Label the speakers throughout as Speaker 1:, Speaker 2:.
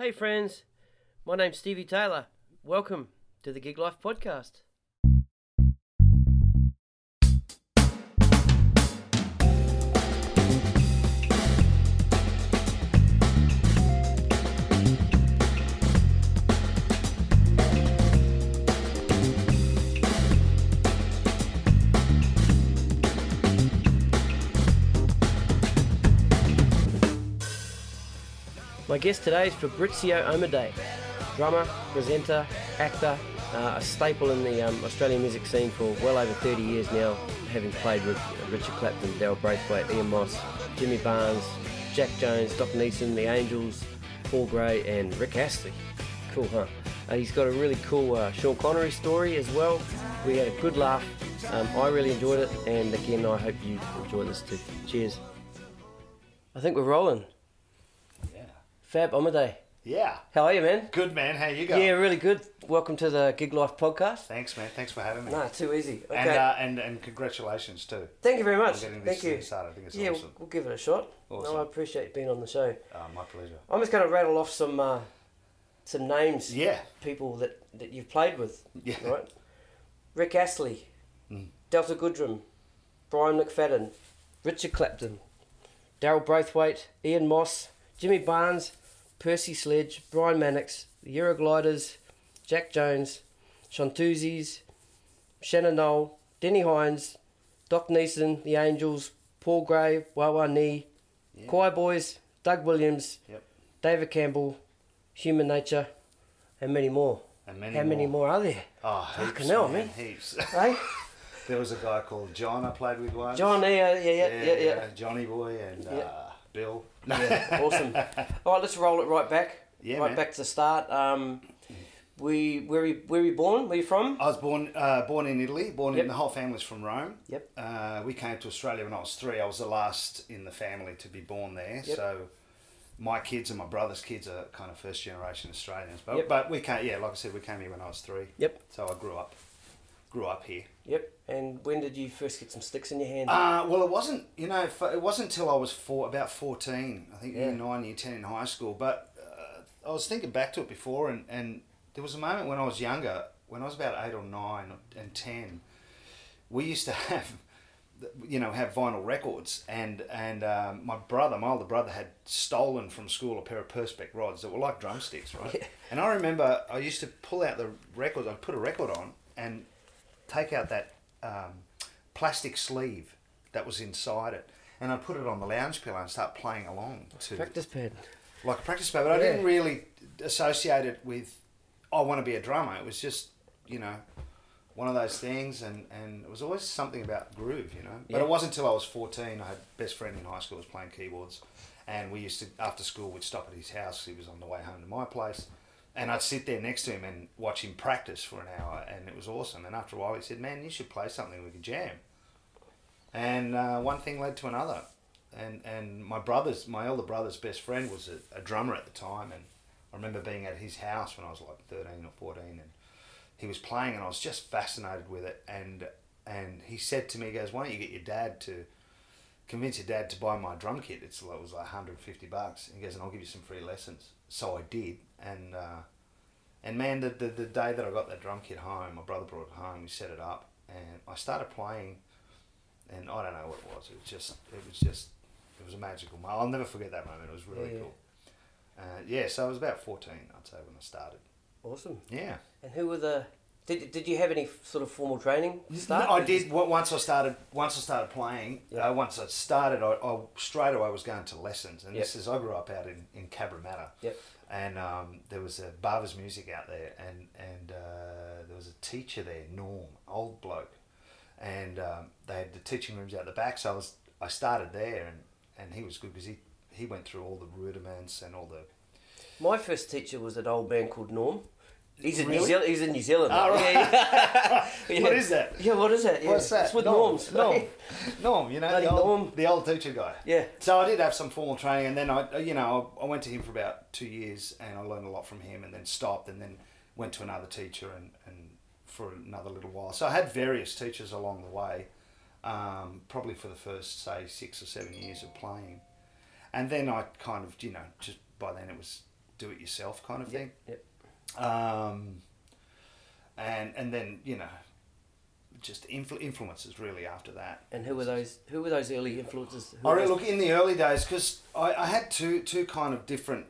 Speaker 1: Hey, friends. My name's Stevie Taylor. Welcome to the Gig Life Podcast. My guest today is Fabrizio Omodei, drummer, presenter, actor, uh, a staple in the um, Australian music scene for well over 30 years now, having played with Richard Clapton, Daryl Braithwaite, Ian Moss, Jimmy Barnes, Jack Jones, Doc Neeson, The Angels, Paul Gray, and Rick Astley. Cool, huh? Uh, he's got a really cool uh, Sean Connery story as well. We had a good laugh. Um, I really enjoyed it, and again, I hope you enjoy this too. Cheers. I think we're rolling. Fab Omodei.
Speaker 2: Yeah.
Speaker 1: How are you, man?
Speaker 2: Good man. How you going?
Speaker 1: Yeah, really good. Welcome to the Gig Life podcast.
Speaker 2: Thanks, man. Thanks for having me.
Speaker 1: No, too easy. Okay.
Speaker 2: And, uh, and and congratulations too.
Speaker 1: Thank you very much.
Speaker 2: getting
Speaker 1: Thank
Speaker 2: this
Speaker 1: you.
Speaker 2: thing started. I think it's
Speaker 1: yeah,
Speaker 2: awesome.
Speaker 1: we'll give it a shot.
Speaker 2: Awesome.
Speaker 1: No, I appreciate you being on the show.
Speaker 2: Uh, my pleasure.
Speaker 1: I'm just going to rattle off some uh, some names,
Speaker 2: Yeah.
Speaker 1: people that, that you've played with.
Speaker 2: Yeah.
Speaker 1: Right. Rick Astley,
Speaker 2: Mm.
Speaker 1: Delta Goodrem, Brian McFadden, Richard Clapton, Daryl Braithwaite, Ian Moss, Jimmy Barnes, Percy Sledge, Brian Mannix, the Eurogliders, Jack Jones, Chantoozies, Shannon Noll, Deni Hines, Doc Neeson, The Angels, Paul Gray, Wa Wa Nee,
Speaker 2: Yeah.
Speaker 1: Choir Boys, Doug Williams,
Speaker 2: Yep.
Speaker 1: David Campbell, Human Nature, and many more.
Speaker 2: And many
Speaker 1: How many more are there?
Speaker 2: Oh,
Speaker 1: Fucking
Speaker 2: heaps,
Speaker 1: hell,
Speaker 2: man.
Speaker 1: man.
Speaker 2: Heaps.
Speaker 1: Hey,
Speaker 2: there was a guy called John I played with once.
Speaker 1: John, yeah, yeah, yeah, yeah, yeah.
Speaker 2: Johnny Boy and
Speaker 1: Yeah.
Speaker 2: uh, Bill.
Speaker 1: Yeah, awesome. All right, let's roll it right back.
Speaker 2: Yeah,
Speaker 1: right
Speaker 2: man.
Speaker 1: back to the start. Um, we where we where were you born? Where you from?
Speaker 2: I was born uh, born in Italy. Born
Speaker 1: Yep.
Speaker 2: in the whole family's from Rome.
Speaker 1: Yep.
Speaker 2: Uh, we came to Australia when I was three. I was the last in the family to be born there.
Speaker 1: Yep.
Speaker 2: So my kids and my brother's kids are kind of first generation Australians. But
Speaker 1: Yep.
Speaker 2: but we came. Yeah, like I said, we came here when I was three.
Speaker 1: Yep.
Speaker 2: So I grew up grew up here.
Speaker 1: Yep. And when did you first get some sticks in your hand?
Speaker 2: Uh, well, it wasn't. You know, it wasn't until I was four, about fourteen. I think
Speaker 1: Yeah.
Speaker 2: year nine, year ten in high school. But uh, I was thinking back to it before, and, and there was a moment when I was younger, when I was about eight or nine and ten, we used to have, you know, have vinyl records, and and um, my brother, my older brother, had stolen from school a pair of perspex rods that were like drumsticks, right?
Speaker 1: Yeah.
Speaker 2: And I remember I used to pull out the records. I'd put a record on and take out that um, plastic sleeve that was inside it, and I'd put it on the lounge pillow and start playing along to
Speaker 1: Practice pad.
Speaker 2: like a practice pad. But I
Speaker 1: Yeah.
Speaker 2: didn't really associate it with I want to be a drummer. It was just you know one of those things, and and it was always something about groove, you know. But
Speaker 1: Yeah.
Speaker 2: it wasn't until I was fourteen. I had best friend in high school was playing keyboards, and we used to after school we'd stop at his house. He was on the way home to my place. And I'd sit there next to him and watch him practice for an hour, and it was awesome. And after a while, he said, "Man, you should play something we could jam." And uh, one thing led to another, and and my brother's my elder brother's best friend was a, a drummer at the time, and I remember being at his house when I was like thirteen or fourteen, and he was playing, and I was just fascinated with it, and and he said to me, he goes, "Why don't you get your dad to convince your dad to buy my drum kit? It's it was like hundred and fifty bucks." He goes, "And I'll give you some free lessons." So I did, and uh, and man, the, the the day that I got that drum kit home, my brother brought it home. We set it up, and I started playing and I don't know what it was. It was just, it was just, it was a magical moment. I'll never forget that moment. It was really
Speaker 1: Yeah.
Speaker 2: cool. Uh, yeah, so I was about fourteen, I'd say, when I started.
Speaker 1: Awesome.
Speaker 2: Yeah,
Speaker 1: And who were the? Did, did you have any sort of formal training start?
Speaker 2: I did. Once I started, once I started playing,
Speaker 1: Yeah.
Speaker 2: uh, once I started, I, I straight away was going to lessons. And
Speaker 1: Yep.
Speaker 2: this is, I grew up out in in Cabramatta.
Speaker 1: Yep.
Speaker 2: And um, there was a Barber's Music out there, and and uh, there was a teacher there, Norm, old bloke, and um, they had the teaching rooms out the back. So I was I started there, and, and he was good because he he went through all the rudiments and all the
Speaker 1: My first teacher was an old man called Norm. He's in New
Speaker 2: Really?
Speaker 1: Zealand. He's in New Zealand.
Speaker 2: Oh, right.
Speaker 1: yeah, yeah.
Speaker 2: what is that?
Speaker 1: Yeah, what is that? Yeah.
Speaker 2: What's that?
Speaker 1: It's with
Speaker 2: Norm.
Speaker 1: norms.
Speaker 2: Norm. Norm, you know,
Speaker 1: Bloody
Speaker 2: the old,
Speaker 1: Norm.
Speaker 2: the old teacher guy.
Speaker 1: Yeah.
Speaker 2: So I did have some formal training, and then I, you know, I went to him for about two years, and I learned a lot from him, and then stopped, and then went to another teacher, and, and for another little while. So I had various teachers along the way, um, probably for the first say six or seven years of playing, and then I kind of, you know, just by then it was do it yourself kind of
Speaker 1: Yep,
Speaker 2: thing.
Speaker 1: yep.
Speaker 2: Um, and and then you know, just influ- influences really after that.
Speaker 1: And who were those? Who were those early influences? Who
Speaker 2: I really look in the early days because I, I had two two kind of different.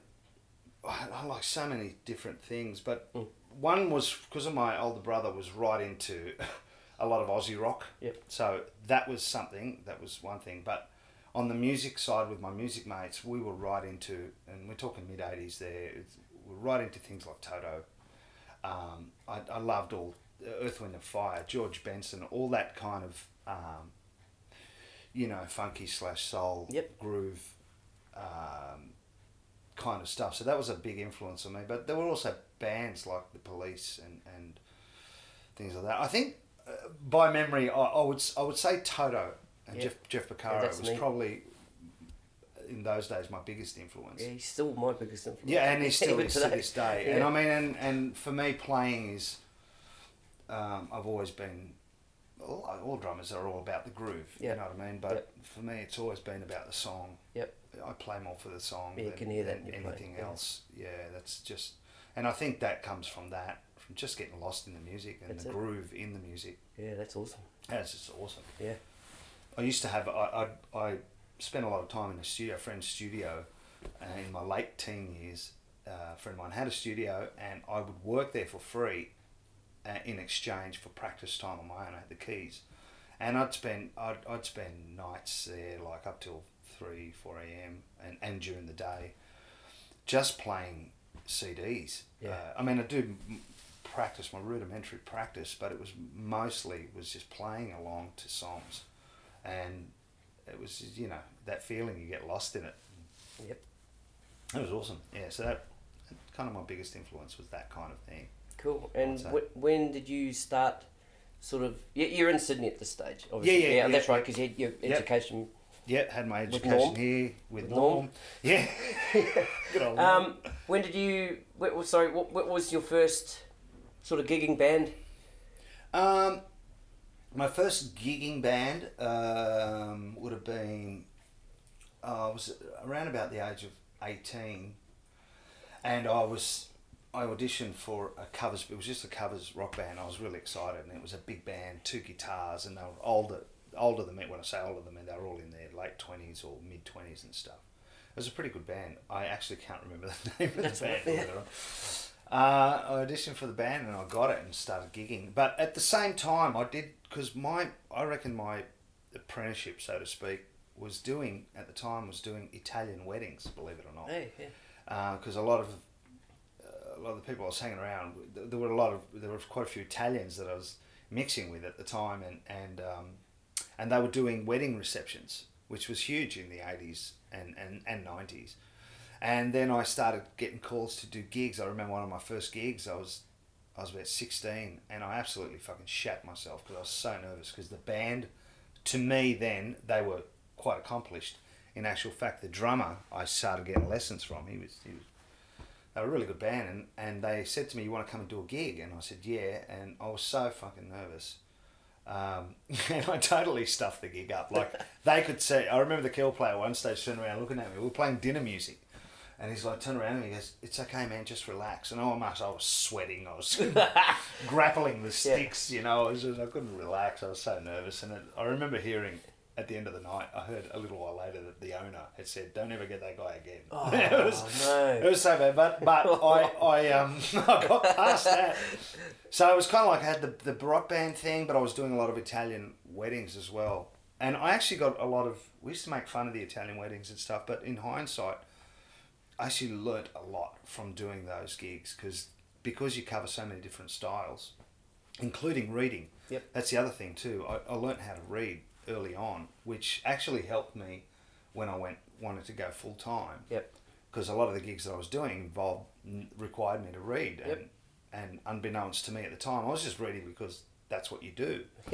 Speaker 2: I I like so many different things, but
Speaker 1: Mm.
Speaker 2: one was because of my older brother was right into a lot of Aussie rock.
Speaker 1: Yep.
Speaker 2: So that was something. That was one thing, but. On the music side, with my music mates, we were right into, and we're talking mid '80s. There, we're right into things like Toto. Um, I, I loved all Earth, Wind and Fire, George Benson, all that kind of um, you know, funky slash soul,
Speaker 1: Yep.
Speaker 2: groove, um, kind of stuff. So that was a big influence on me. But there were also bands like the Police and, and things like that. I think uh, by memory, I, I would I would say Toto and
Speaker 1: Yeah.
Speaker 2: Jeff Jeff
Speaker 1: Yeah,
Speaker 2: Porcaro
Speaker 1: that's
Speaker 2: was
Speaker 1: me.
Speaker 2: probably in those days my biggest influence.
Speaker 1: Yeah, he's still my biggest influence.
Speaker 2: Yeah, and he still is to this day.
Speaker 1: Yeah.
Speaker 2: And I mean, and, and for me, playing is, um, I've always been, all, all drummers are all about the groove,
Speaker 1: Yeah.
Speaker 2: you know what I mean? But
Speaker 1: Yep.
Speaker 2: for me, it's always been about the song.
Speaker 1: Yep.
Speaker 2: I play more for the song
Speaker 1: Yeah, you
Speaker 2: than,
Speaker 1: can hear that
Speaker 2: anything
Speaker 1: yeah.
Speaker 2: else. Yeah, that's just, and I think that comes from that, from just getting lost in the music and
Speaker 1: That's
Speaker 2: the
Speaker 1: it.
Speaker 2: groove in the music.
Speaker 1: Yeah, that's awesome.
Speaker 2: That's just awesome.
Speaker 1: Yeah.
Speaker 2: I used to have I I, I spent a lot of time in a studio, a friend's studio, uh, in my late teen years. Uh, a friend of mine had a studio, and I would work there for free, uh, in exchange for practice time on my own. I had the keys, and I'd spend I'd, I'd spend nights there, like up till three four a.m. and and during the day, just playing CDs.
Speaker 1: Yeah.
Speaker 2: Uh, I mean, I do practice my rudimentary practice, but it was mostly was just playing along to songs, and it was you know that feeling you get lost in it.
Speaker 1: Yep.
Speaker 2: It was awesome. Yeah. So that kind of my biggest influence was that kind of thing.
Speaker 1: Cool. And wh- when did you start? Sort of. you- You're in Sydney at this stage.
Speaker 2: Yeah,
Speaker 1: Obviously.
Speaker 2: yeah, yeah,
Speaker 1: that's right. Because you had your
Speaker 2: Yep.
Speaker 1: education.
Speaker 2: Yeah, had my
Speaker 1: With
Speaker 2: education
Speaker 1: Norm?
Speaker 2: here with,
Speaker 1: With
Speaker 2: Norm.
Speaker 1: Norm?
Speaker 2: Yeah. Good old Norm.
Speaker 1: Um, when did you? What, sorry, what, what was your first sort of gigging band?
Speaker 2: Um, my first gigging band um, would have been uh, I was around about the age of eighteen, and I was I auditioned for a covers. It was just a covers rock band. I was really excited, and it was a big band, two guitars, and they were older older than me. When I say older than me, they were all in their late twenties or mid twenties and stuff. It was a pretty good band. I actually can't remember the name of
Speaker 1: That's
Speaker 2: the band.
Speaker 1: right, yeah.
Speaker 2: Uh, I auditioned for the band and I got it and started gigging. But at the same time, I did because my I reckon my apprenticeship, so to speak, was doing at the time was doing Italian weddings. Believe it or not,
Speaker 1: Hey, yeah.
Speaker 2: because a lot of uh, a lot of the people I was hanging around, there were a lot of there were quite a few Italians that I was mixing with at the time, and and um, and they were doing wedding receptions, which was huge in the eighties and and and nineties. And then I started getting calls to do gigs. I remember one of my first gigs. I was I was about sixteen, and I absolutely fucking shat myself because I was so nervous because the band, to me then they were quite accomplished. In actual fact, the drummer I started getting lessons from. He was he was they were a really good band, and, and they said to me, "You want to come and do a gig?" And I said, "Yeah." And I was so fucking nervous, um, and I totally stuffed the gig up. Like they could see, I remember the Kill player one stage turned around looking at me. We were playing dinner music, and he's like, turn around and he goes, "It's okay, man. Just relax." And oh my, I was sweating. I was grappling the sticks. You know, I was just, I couldn't relax. I was so nervous, and it, I remember hearing. At the end of the night, I heard a little while later that the owner had said, "Don't ever get that guy again."
Speaker 1: Oh,
Speaker 2: it was,
Speaker 1: no.
Speaker 2: it was so bad, but but I I um I got past that. So it was kind of like I had the the rock band thing, but I was doing a lot of Italian weddings as well, and I actually got a lot of. We used to make fun of the Italian weddings and stuff, but in hindsight, actually learnt a lot from doing those gigs because because you cover so many different styles, including reading.
Speaker 1: Yep.
Speaker 2: That's the other thing too. I, I learnt how to read early on, which actually helped me when I went wanted to go full time
Speaker 1: Yep.
Speaker 2: because a lot of the gigs that I was doing involved required me to read, and
Speaker 1: Yep.
Speaker 2: and unbeknownst to me at the time, I was just reading because that's what you do.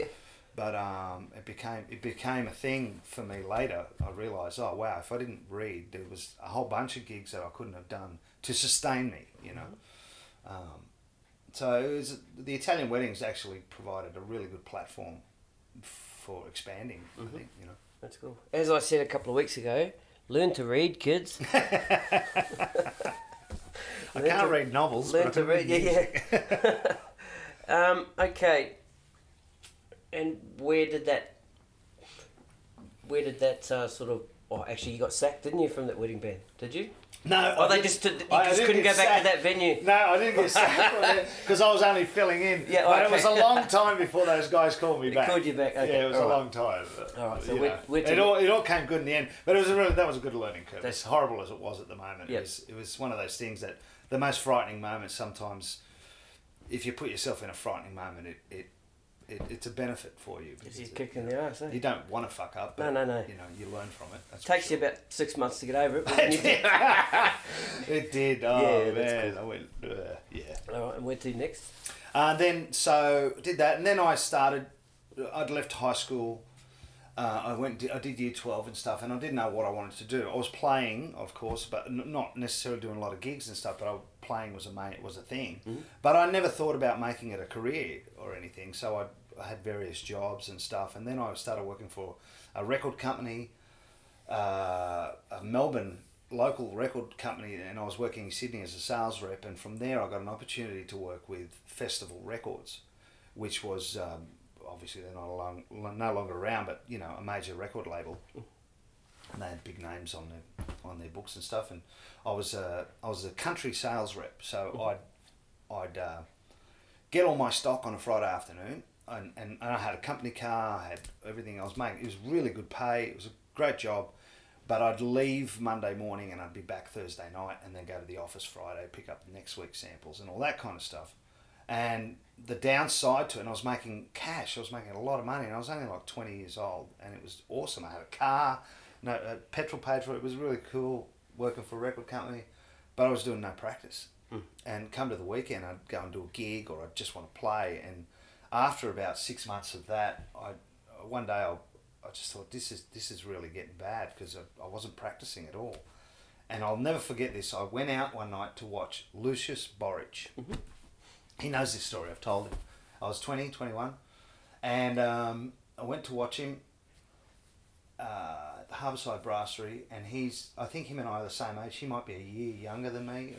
Speaker 2: But um, it became it became a thing for me later. I realised, oh wow, if I didn't read, there was a whole bunch of gigs that I couldn't have done to sustain me. You know. Um, so it was, the Italian weddings actually provided a really good platform for expanding. I think you know.
Speaker 1: That's cool. As I said a couple of weeks ago, learn to read, kids.
Speaker 2: I can't
Speaker 1: to-
Speaker 2: read novels.
Speaker 1: Learn to read, yeah, yeah. um, okay. And where did that? Where did that uh, sort of? Oh, actually, you got sacked, didn't you, from that wedding band? Did you?
Speaker 2: No,
Speaker 1: Oh,
Speaker 2: I
Speaker 1: they just did, you
Speaker 2: I-
Speaker 1: just couldn't go
Speaker 2: get
Speaker 1: back to that venue.
Speaker 2: No, I didn't get sacked because I was only filling in.
Speaker 1: Yeah,
Speaker 2: but it was a long time before those guys called me
Speaker 1: They
Speaker 2: back.
Speaker 1: called you back, okay,
Speaker 2: Yeah, it was a
Speaker 1: all right.
Speaker 2: long time.
Speaker 1: All right, so we're- we're
Speaker 2: it all it all came good in the end, but it was a really, that was a good learning curve.
Speaker 1: That's-
Speaker 2: as horrible as it was at the moment,
Speaker 1: Yep.
Speaker 2: it was it was one of those things that the most frightening moments sometimes. If you put yourself in a frightening moment, it, it, it it's a benefit for you. because
Speaker 1: You
Speaker 2: it-
Speaker 1: kick in the ass, eh?
Speaker 2: you don't want to fuck up.
Speaker 1: No,
Speaker 2: But,
Speaker 1: no, no.
Speaker 2: You know, you learn from it. That's
Speaker 1: takes
Speaker 2: for
Speaker 1: you about six months to get over it. but
Speaker 2: sure.
Speaker 1: when you do-
Speaker 2: it did. Oh
Speaker 1: Yeah, that's
Speaker 2: man, I went. Uh, yeah.
Speaker 1: All right, and where to next?
Speaker 2: Uh, then so did that, and then I started. I'd left high school. Uh, I went. I did year twelve and stuff, and I didn't know what I wanted to do. I was playing, of course, but n- not necessarily doing a lot of gigs and stuff. But I, playing was a main, was a thing. But I never thought about making it a career or anything. So I, I had various jobs and stuff, and then I started working for a record company, uh, a Melbourne local record company, and I was working in Sydney as a sales rep. And from there, I got an opportunity to work with Festival Records, which was um, obviously they're not along, no longer around, but you know a major record label. And they had big names on their on their books and stuff. And I was a I was a country sales rep, so I'd I'd uh, get all my stock on a Friday afternoon, and, and, and I had a company car, I had everything I was making. It was really good pay. It was a great job, but I'd leave Monday morning and I'd be back Thursday night, and then go to the office Friday, pick up the next week's samples and all that kind of stuff. And the downside to it, and I was making cash. I was making a lot of money, and I was only like twenty years old, and it was awesome. I had a car, no uh, petrol paid for it. It was really cool working for a record company, but I was doing no practice. And come to the weekend, I'd go and do a gig, or I'd just want to play. And after about six months of that, I one day I, I just thought this is this is really getting bad because I, I wasn't practicing at all. And I'll never forget this. I went out one night to watch Lucius Borich. He knows this story. I've told him. I was 20, 21, and um, I went to watch him uh, Harbourside Brasserie, and he's, I think him and I are the same age. He might be a year younger than me.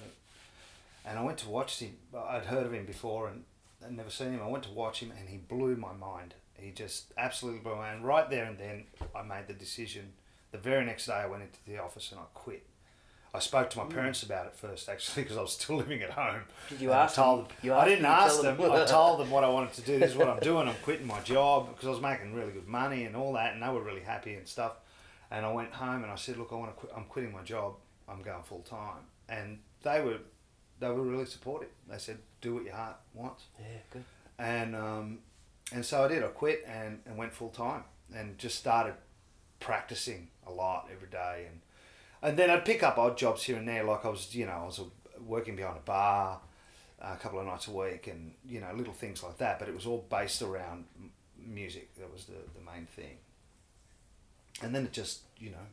Speaker 2: And I went to watch him. I'd heard of him before and I'd never seen him. I went to watch him, and he blew my mind. He just absolutely blew my mind. Right there and then, I made the decision. The very next day, I went into the office and I quit. I spoke to my hmm. parents about it first, actually, because I was still living at home.
Speaker 1: Did you
Speaker 2: And I
Speaker 1: ask
Speaker 2: told
Speaker 1: them?
Speaker 2: I didn't ask them.
Speaker 1: them?
Speaker 2: I told them what I wanted to do. This is what I'm doing. I'm quitting my job because I was making really good money and all that, and they were really happy and stuff. And I went home and I said, "Look, I want to quit. I'm quitting my job. I'm going full time." And they were, they were really supportive. They said, "Do what your heart wants."
Speaker 1: Yeah, good.
Speaker 2: and um, and so I did. I quit and, and went full time and just started practicing a lot every day and and then I'd pick up odd jobs here and there. Like I was, you know, I was working behind a bar uh, a couple of nights a week and you know little things like that. But it was all based around music. That was the the main thing. And then it just you know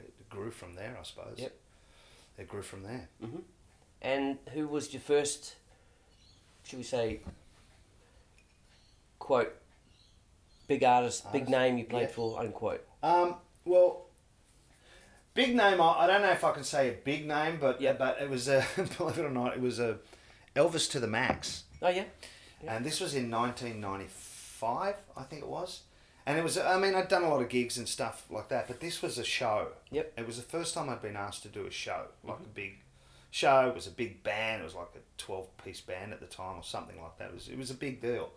Speaker 2: it grew from there. I suppose.
Speaker 1: Yep.
Speaker 2: It grew from there.
Speaker 1: hmm And who was your first, should we say, quote, big artist, big name you played
Speaker 2: yeah.
Speaker 1: for, unquote?
Speaker 2: Um, well, big name. I, I don't know if I can say a big name, but
Speaker 1: Yeah.
Speaker 2: but it was a believe it or not, it was a Elvis to the Max,
Speaker 1: Oh, yeah? Yeah.
Speaker 2: and this was in 1995, I think it was. And it was. I mean, I'd done a lot of gigs and stuff like that, but this was a show.
Speaker 1: Yep.
Speaker 2: It was the first time I'd been asked to do a show, like a big show. It was a big band. It was like a twelve-piece band at the time, or something like that. It was. It was a big deal.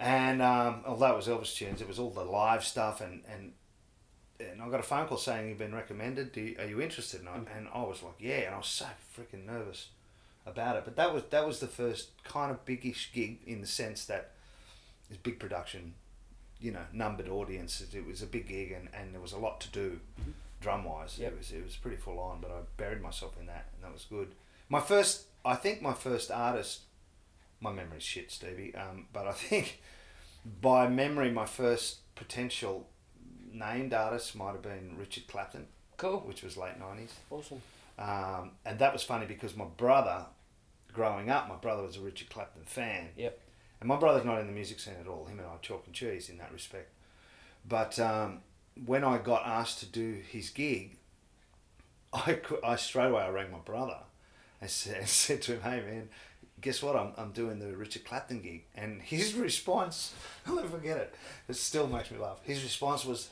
Speaker 2: And um, although it was Elvis tunes, it was all the live stuff, and and and I got a phone call saying you've been recommended. Do you, are you interested? And I, and I was like, yeah. And I was so freaking nervous about it. But that was that was the first kind of biggish gig in the sense that it's big production, you know, numbered audiences. It was a big gig, and, and there was a lot to do, drum wise.
Speaker 1: Yep.
Speaker 2: It was it was pretty full on. But I buried myself in that, and that was good. My first, I think, my first artist. My memory's shit, Stevie. Um, but I think by memory, my first potential named artist might have been Richard Clapton,
Speaker 1: Cool.
Speaker 2: which was late nineties.
Speaker 1: Awesome.
Speaker 2: Um, and that was funny because my brother, growing up, my brother was a Richard Clapton fan.
Speaker 1: Yep.
Speaker 2: And my brother's not in the music scene at all. Him and I are chalk and cheese in that respect. But um, when I got asked to do his gig, I, I straight away I rang my brother, and said, said to him, "Hey man, guess what? I'm, I'm doing the Richard Clapton gig." And his response, I'll never forget it. It still makes me laugh. His response was,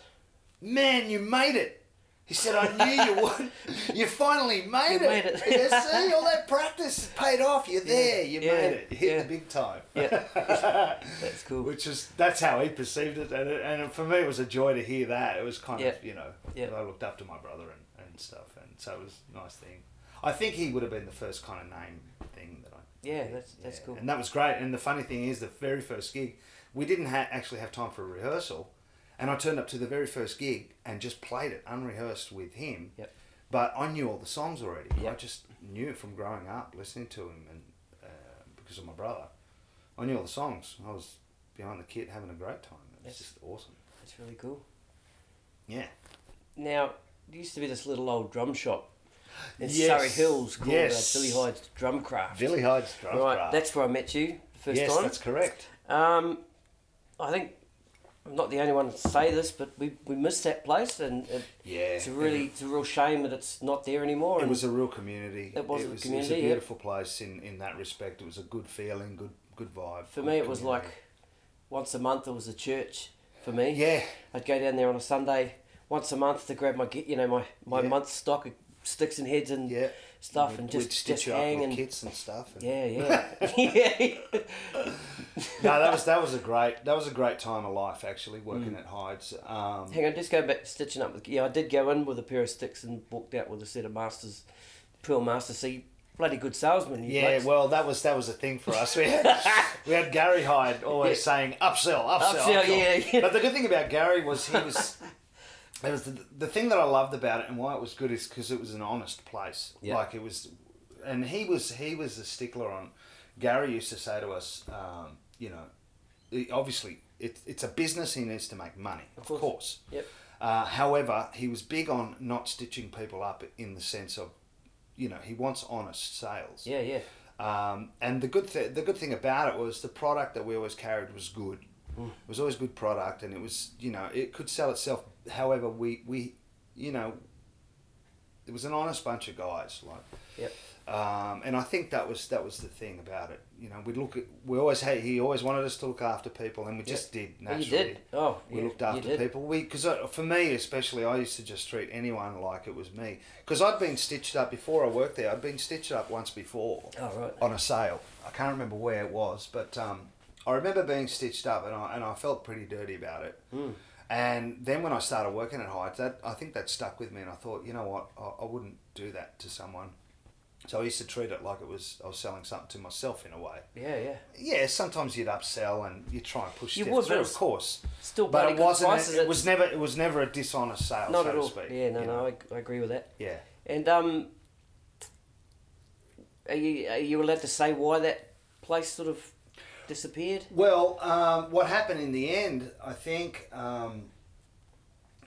Speaker 2: "Man, you made it." He said, "I knew you would. You finally made
Speaker 1: You
Speaker 2: it.
Speaker 1: made it.
Speaker 2: Yeah, see, all that practice paid off. You're there. You
Speaker 1: yeah,
Speaker 2: made it. You hit
Speaker 1: yeah.
Speaker 2: the big time."
Speaker 1: Yeah. That's cool.
Speaker 2: Which is that's how he perceived it, and it, and for me it was a joy to hear that. It was kind of you know. I looked up to my brother and, and stuff, and so it was a nice thing. I think he would have been the first kind of name thing that I.
Speaker 1: Yeah, that's- that's cool.
Speaker 2: And that was great. And the funny thing is, the very first gig, we didn't ha- actually have time for a rehearsal, and I turned up to the very first gig and just played it unrehearsed with him.
Speaker 1: Yep.
Speaker 2: But I knew all the songs already. I just knew it from growing up, listening to him, and uh, because of my brother, I knew all the songs. I was behind the kit having a great time. It was
Speaker 1: Yes.
Speaker 2: just awesome.
Speaker 1: That's really cool.
Speaker 2: Yeah.
Speaker 1: Now, there used to be this little old drum shop in
Speaker 2: Yes.
Speaker 1: Surry Hills called
Speaker 2: Yes.
Speaker 1: uh, Billy Hyde's Drumcraft.
Speaker 2: Billy Hyde's drum
Speaker 1: Right, that's where I met you the first
Speaker 2: yes,
Speaker 1: time.
Speaker 2: that's correct.
Speaker 1: Um, I think I'm not the only one to say this, but we, we missed that place, and it,
Speaker 2: Yeah.
Speaker 1: it's a really it's a real shame that it's not there anymore.
Speaker 2: It was a real community.
Speaker 1: It was a
Speaker 2: it was,
Speaker 1: community,
Speaker 2: It was a beautiful place in, in that respect. It was a good feeling, good good vibe.
Speaker 1: for
Speaker 2: good
Speaker 1: me, it was
Speaker 2: community.
Speaker 1: like once a month. It was a church for me.
Speaker 2: yeah,
Speaker 1: I'd go down there on a Sunday once a month to grab my you know my my
Speaker 2: Yeah.
Speaker 1: month's stock of sticks and heads and
Speaker 2: yeah.
Speaker 1: Stuff,
Speaker 2: We'd-
Speaker 1: and just
Speaker 2: stitch
Speaker 1: just hang and
Speaker 2: kits and stuff. and-
Speaker 1: yeah yeah yeah.
Speaker 2: no, that was that was a great that was a great time of life actually working
Speaker 1: Mm.
Speaker 2: at Hyde's. Um,
Speaker 1: Hang on, just go back stitching up. With, yeah, I did go in with a pair of sticks and walked out with a set of masters, Pearl Master C. Bloody good salesman. You
Speaker 2: yeah,
Speaker 1: blokes.
Speaker 2: well, that was that was a thing for us. We had, we had Gary Hyde always
Speaker 1: Yeah.
Speaker 2: saying upsell, upsell,
Speaker 1: Upsell, yeah, yeah.
Speaker 2: But the good thing about Gary was he was. It was the, the thing that I loved about it and why it was good is because it was an honest place.
Speaker 1: Yeah.
Speaker 2: Like it was, and he was he was a stickler on. Gary used to say to us, um, you know, obviously it, it's a business. He needs to make money, of
Speaker 1: course.
Speaker 2: course.
Speaker 1: Yep.
Speaker 2: Uh, however, he was big on not stitching people up in the sense of, you know, he wants honest sales.
Speaker 1: Yeah, yeah.
Speaker 2: Um, and the good th- the good thing about it was the product that we always carried was good.
Speaker 1: Mm.
Speaker 2: It was always good product, and it was you know it could sell itself. However, we we you know it was an honest bunch of guys like.
Speaker 1: Yep.
Speaker 2: Um, and I think that was that was the thing about it. You know, we look at we always had he always wanted us to look after people, and we just did
Speaker 1: Well,
Speaker 2: naturally.
Speaker 1: you did. Oh,
Speaker 2: We
Speaker 1: yeah,
Speaker 2: looked after people. We because for me especially, I used to just treat anyone like it was me. Because I'd been stitched up before I worked there. I'd been stitched up once before
Speaker 1: Oh, right.
Speaker 2: on a sale. I can't remember where it was, but um, I remember being stitched up, and I and I felt pretty dirty about it.
Speaker 1: Mm.
Speaker 2: And then when I started working at Hyde, that I think that stuck with me, and I thought, you know what, I, I wouldn't do that to someone. So I used to treat it like it was I was selling something to myself in a way.
Speaker 1: Yeah, yeah.
Speaker 2: Yeah, sometimes you'd upsell and you try and push
Speaker 1: You would,
Speaker 2: through, of course.
Speaker 1: Still
Speaker 2: But it wasn't. It, was never. It was never a dishonest sale,
Speaker 1: not
Speaker 2: so
Speaker 1: at
Speaker 2: to
Speaker 1: all.
Speaker 2: speak.
Speaker 1: Yeah, no, no,
Speaker 2: know?
Speaker 1: I, I agree with that.
Speaker 2: Yeah.
Speaker 1: And um, are you are you allowed to say why that place sort of disappeared?
Speaker 2: Well, um, what happened in the end, I think. Um,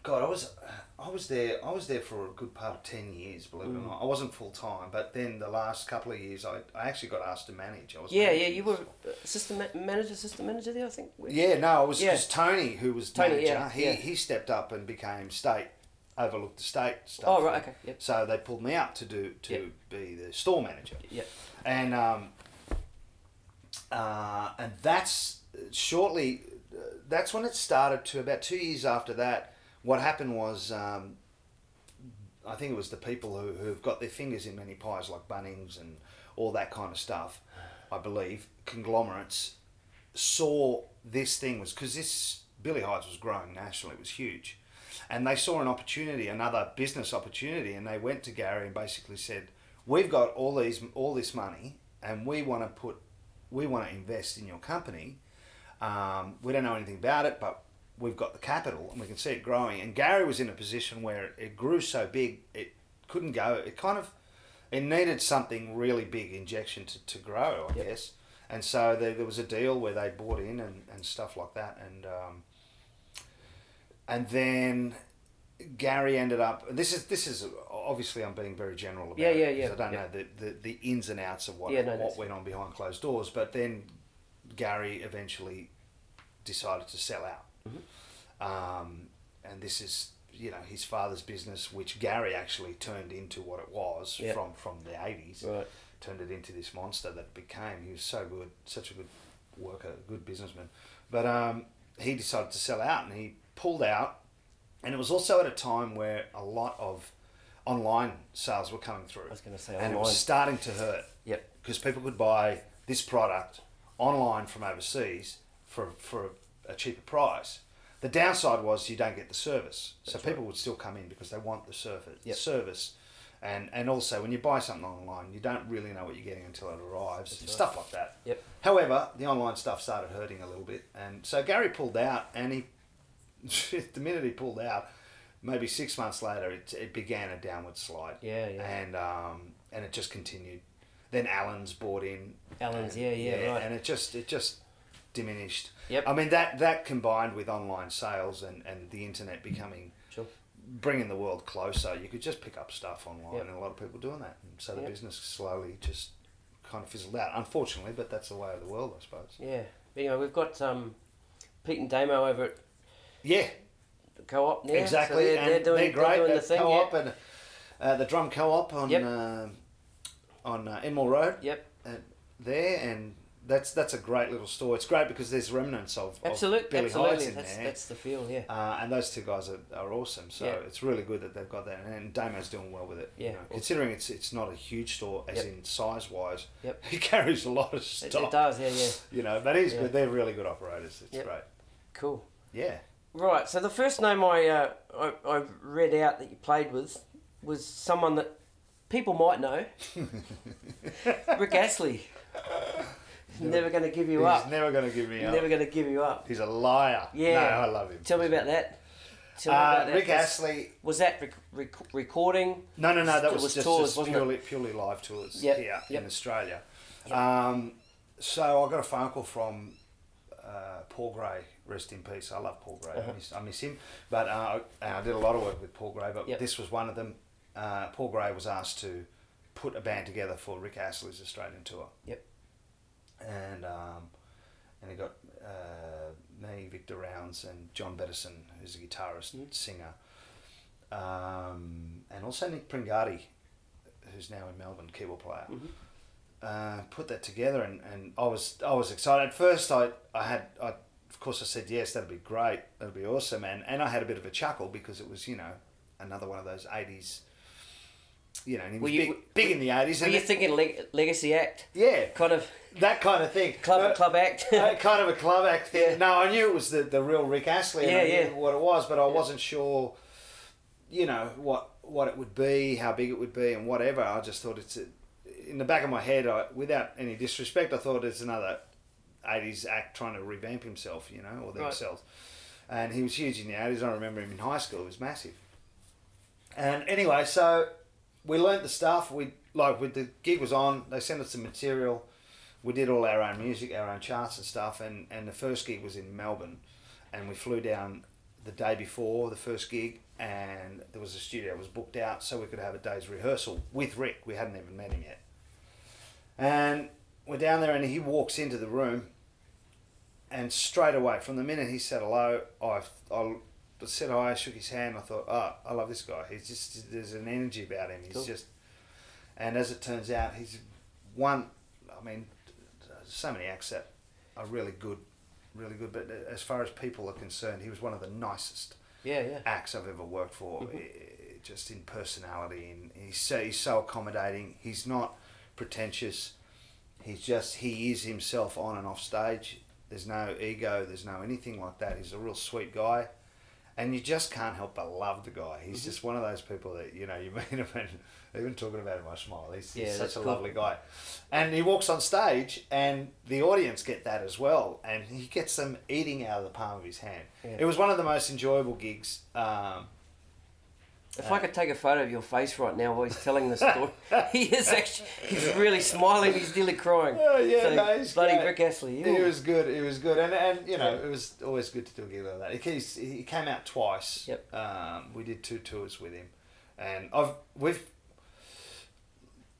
Speaker 2: God, I was, I was there. I was there for a good part of ten years. Believe it or
Speaker 1: Mm.
Speaker 2: not, I wasn't full time, but then the last couple of years, I, I actually got asked to manage. I was
Speaker 1: Yeah, yeah. You were assistant ma- manager, assistant manager there, I think.
Speaker 2: Yeah, no, it was
Speaker 1: Yeah.
Speaker 2: Tony, who was
Speaker 1: Tony,
Speaker 2: manager,
Speaker 1: yeah,
Speaker 2: he,
Speaker 1: yeah.
Speaker 2: he stepped up and became state, overlooked the state stuff.
Speaker 1: Oh right, okay, yep,
Speaker 2: So they pulled me up to do to
Speaker 1: Yep.
Speaker 2: be the store manager.
Speaker 1: yep.
Speaker 2: and um, uh, and that's shortly. Uh, that's when it started. To about two years after that, what happened was, um, I think it was the people who who've got their fingers in many pies, like Bunnings and all that kind of stuff. I believe conglomerates saw this thing was because this Billy Hyde's was growing nationally. It was huge. And they saw an opportunity, another business opportunity, and they went to Gary and basically said, "We've got all these, all this money, and we want to put, we want to invest in your company. Um, we don't know anything about it, but we've got the capital, and we can see it growing." And Gary was in a position where it grew so big, it couldn't go. It kind of, it needed something really big injection to, to grow, I
Speaker 1: Yep.
Speaker 2: guess. And so there, there was a deal where they bought in and, and stuff like that, and um, and then Gary ended up. This is this is obviously I'm being very general about
Speaker 1: Yeah,
Speaker 2: it
Speaker 1: yeah, yeah,
Speaker 2: I don't
Speaker 1: yeah.
Speaker 2: know the, the, the ins and outs of what
Speaker 1: Yeah, no,
Speaker 2: what went on behind closed doors. But then Gary eventually decided to sell out,
Speaker 1: Mm-hmm.
Speaker 2: um, and this is you know his father's business, which Gary actually turned into what it was
Speaker 1: Yeah.
Speaker 2: from from the eighties.
Speaker 1: Right.
Speaker 2: Turned it into this monster that it became. He was so good, such a good worker, good businessman. But um, he decided to sell out, and he pulled out. And it was also at a time where a lot of online sales were coming through,
Speaker 1: I was going to say online.
Speaker 2: and it was starting to hurt
Speaker 1: Yep.
Speaker 2: because people could buy this product online from overseas for, for a cheaper price. The downside was you don't get the service. So
Speaker 1: That's
Speaker 2: people would still come in because they want the service.
Speaker 1: Yep.
Speaker 2: service. And, and also, when you buy something online, you don't really know what you're getting until it arrives
Speaker 1: That's
Speaker 2: and
Speaker 1: right.
Speaker 2: stuff like that.
Speaker 1: Yep.
Speaker 2: However, the online stuff started hurting a little bit. And so Gary pulled out, and he, the minute he pulled out, maybe six months later, it, it began a downward slide
Speaker 1: Yeah, yeah.
Speaker 2: and um, and it just continued. Then Allen's bought in.
Speaker 1: Allen's,
Speaker 2: and-
Speaker 1: yeah, yeah, right.
Speaker 2: And it just it just diminished.
Speaker 1: Yep.
Speaker 2: I mean that that combined with online sales and, and the internet becoming
Speaker 1: Sure.
Speaker 2: bringing the world closer, you could just pick up stuff online,
Speaker 1: Yep.
Speaker 2: and a lot of people doing that. And so the
Speaker 1: Yep.
Speaker 2: business slowly just kind of fizzled out. Unfortunately, but that's the way of the world, I suppose.
Speaker 1: Yeah. Anyway, we've got um, Pete and Damo over at
Speaker 2: Yeah,
Speaker 1: the co-op now.
Speaker 2: exactly.
Speaker 1: So they're,
Speaker 2: and
Speaker 1: they're doing,
Speaker 2: they're great.
Speaker 1: They're doing the thing.
Speaker 2: co-op
Speaker 1: yeah.
Speaker 2: and uh, the drum co-op on
Speaker 1: Yep.
Speaker 2: uh, on uh, Enmore Road.
Speaker 1: Yep.
Speaker 2: uh, there, and that's that's a great little store. It's great because there's remnants of,
Speaker 1: Absolutely.
Speaker 2: of Billy
Speaker 1: absolutely.
Speaker 2: Hyde's in
Speaker 1: That's
Speaker 2: there,
Speaker 1: that's the feel. Yeah.
Speaker 2: uh, and those two guys are, are awesome. So
Speaker 1: Yeah.
Speaker 2: it's really good that they've got that, and Damo's doing well with it. you
Speaker 1: Yeah,
Speaker 2: know.
Speaker 1: awesome.
Speaker 2: considering it's it's not a huge store as
Speaker 1: Yep.
Speaker 2: in size wise.
Speaker 1: Yep.
Speaker 2: he carries a lot of
Speaker 1: It,
Speaker 2: stock.
Speaker 1: it does. Yeah. Yeah.
Speaker 2: You know, but he's
Speaker 1: Yeah.
Speaker 2: good. They're really good operators. It's
Speaker 1: Yep.
Speaker 2: great.
Speaker 1: Cool.
Speaker 2: Yeah.
Speaker 1: Right. So the first name I, uh, I I read out that you played with was someone that people might know. Rick Astley. Never going to give you
Speaker 2: he's
Speaker 1: up.
Speaker 2: never going to give me up.
Speaker 1: Never going to give you up.
Speaker 2: He's a liar.
Speaker 1: Yeah.
Speaker 2: No, I love him.
Speaker 1: Tell me about that. Tell me
Speaker 2: Uh,
Speaker 1: about that.
Speaker 2: Rick Astley.
Speaker 1: Was that rec- rec- recording?
Speaker 2: No, no, no. That was,
Speaker 1: was
Speaker 2: just,
Speaker 1: tours,
Speaker 2: just
Speaker 1: it?
Speaker 2: purely purely live tours
Speaker 1: Yep,
Speaker 2: here
Speaker 1: yep.
Speaker 2: in Australia.
Speaker 1: Yep.
Speaker 2: Um, so I got a phone call from uh, Paul Gray. Rest in peace. I love Paul Gray.
Speaker 1: Uh-huh.
Speaker 2: I, miss, I miss him. But uh, I did a lot of work with Paul Gray. But
Speaker 1: Yep.
Speaker 2: this was one of them. Uh, Paul Gray was asked to put a band together for Rick Astley's Australian tour.
Speaker 1: Yep.
Speaker 2: And um, and he got uh, me, Victor Rounds, and John Bettison, who's a guitarist,
Speaker 1: Mhm.
Speaker 2: singer, um, and also Nick Pringati, who's now in Melbourne, keyboard player.
Speaker 1: Mhm.
Speaker 2: Uh, put that together, and, and I was I was excited. At first, I I had I of course I said yes, that'd be great, that'd be awesome, and and I had a bit of a chuckle because it was you know another one of those eighties. You know, and he was
Speaker 1: you-
Speaker 2: big, big in the eighties,
Speaker 1: Were
Speaker 2: and
Speaker 1: you
Speaker 2: it-
Speaker 1: thinking leg- legacy act?
Speaker 2: yeah,
Speaker 1: Kind of
Speaker 2: that kind of thing.
Speaker 1: club
Speaker 2: No,
Speaker 1: club act?
Speaker 2: kind of a club act thing.
Speaker 1: Yeah.
Speaker 2: No, I knew it was the, the real Rick Astley. And
Speaker 1: Yeah, yeah.
Speaker 2: what it was, but I wasn't sure. You know what what it would be, how big it would be, and whatever. I just thought it's a, in the back of my head. I, without any disrespect, I thought it's another '80s act trying to revamp himself. You know, or
Speaker 1: Right.
Speaker 2: themselves. And he was huge in the '80s. I remember him in high school. He was massive. And anyway, so we learnt the stuff. We like with the gig was on. They sent us some material we did all our own music, our own charts and stuff. And, and the first gig was in Melbourne, and we flew down the day before the first gig, and there was a studio was booked out, so we could have a day's rehearsal with Rick. We hadn't even met him yet, and we're down there, and he walks into the room, and straight away, from the minute he said hello, I I said hi, shook his hand. I thought, oh, I love this guy. He's just there's an energy about him. He's
Speaker 1: Cool.
Speaker 2: just, and as it turns out, he's one. I mean, so many acts that are really good, really good. But as far as people are concerned, he was one of the nicest
Speaker 1: yeah, yeah.
Speaker 2: acts I've ever worked for.
Speaker 1: Mhm.
Speaker 2: eh, Just in personality, and he's so he's so accommodating. He's not pretentious. He's just he is himself on and off stage. There's no ego. There's no anything like that. He's a real sweet guy, and you just can't help but love the guy. He's
Speaker 1: Mhm.
Speaker 2: just one of those people that you know you meet him and even talking about him, I smile. He's,
Speaker 1: Yeah,
Speaker 2: he's such a
Speaker 1: cool.
Speaker 2: lovely guy, and he walks on stage, and the audience get that as well, and he gets them eating out of the palm of his hand.
Speaker 1: Yeah.
Speaker 2: It was one of the most enjoyable gigs. Um,
Speaker 1: If I could take a photo of your face right now while he's telling the story, he is actually, he's really smiling, he's nearly crying.
Speaker 2: Oh, yeah,
Speaker 1: So,
Speaker 2: no, he's
Speaker 1: bloody
Speaker 2: great.
Speaker 1: Rick Astley.
Speaker 2: It
Speaker 1: you-
Speaker 2: was good. It was good, and and you know
Speaker 1: Yeah.
Speaker 2: it was always good to do a gig like that. He, he's- he came out twice.
Speaker 1: Yep.
Speaker 2: Um, we did two tours with him, and I've we've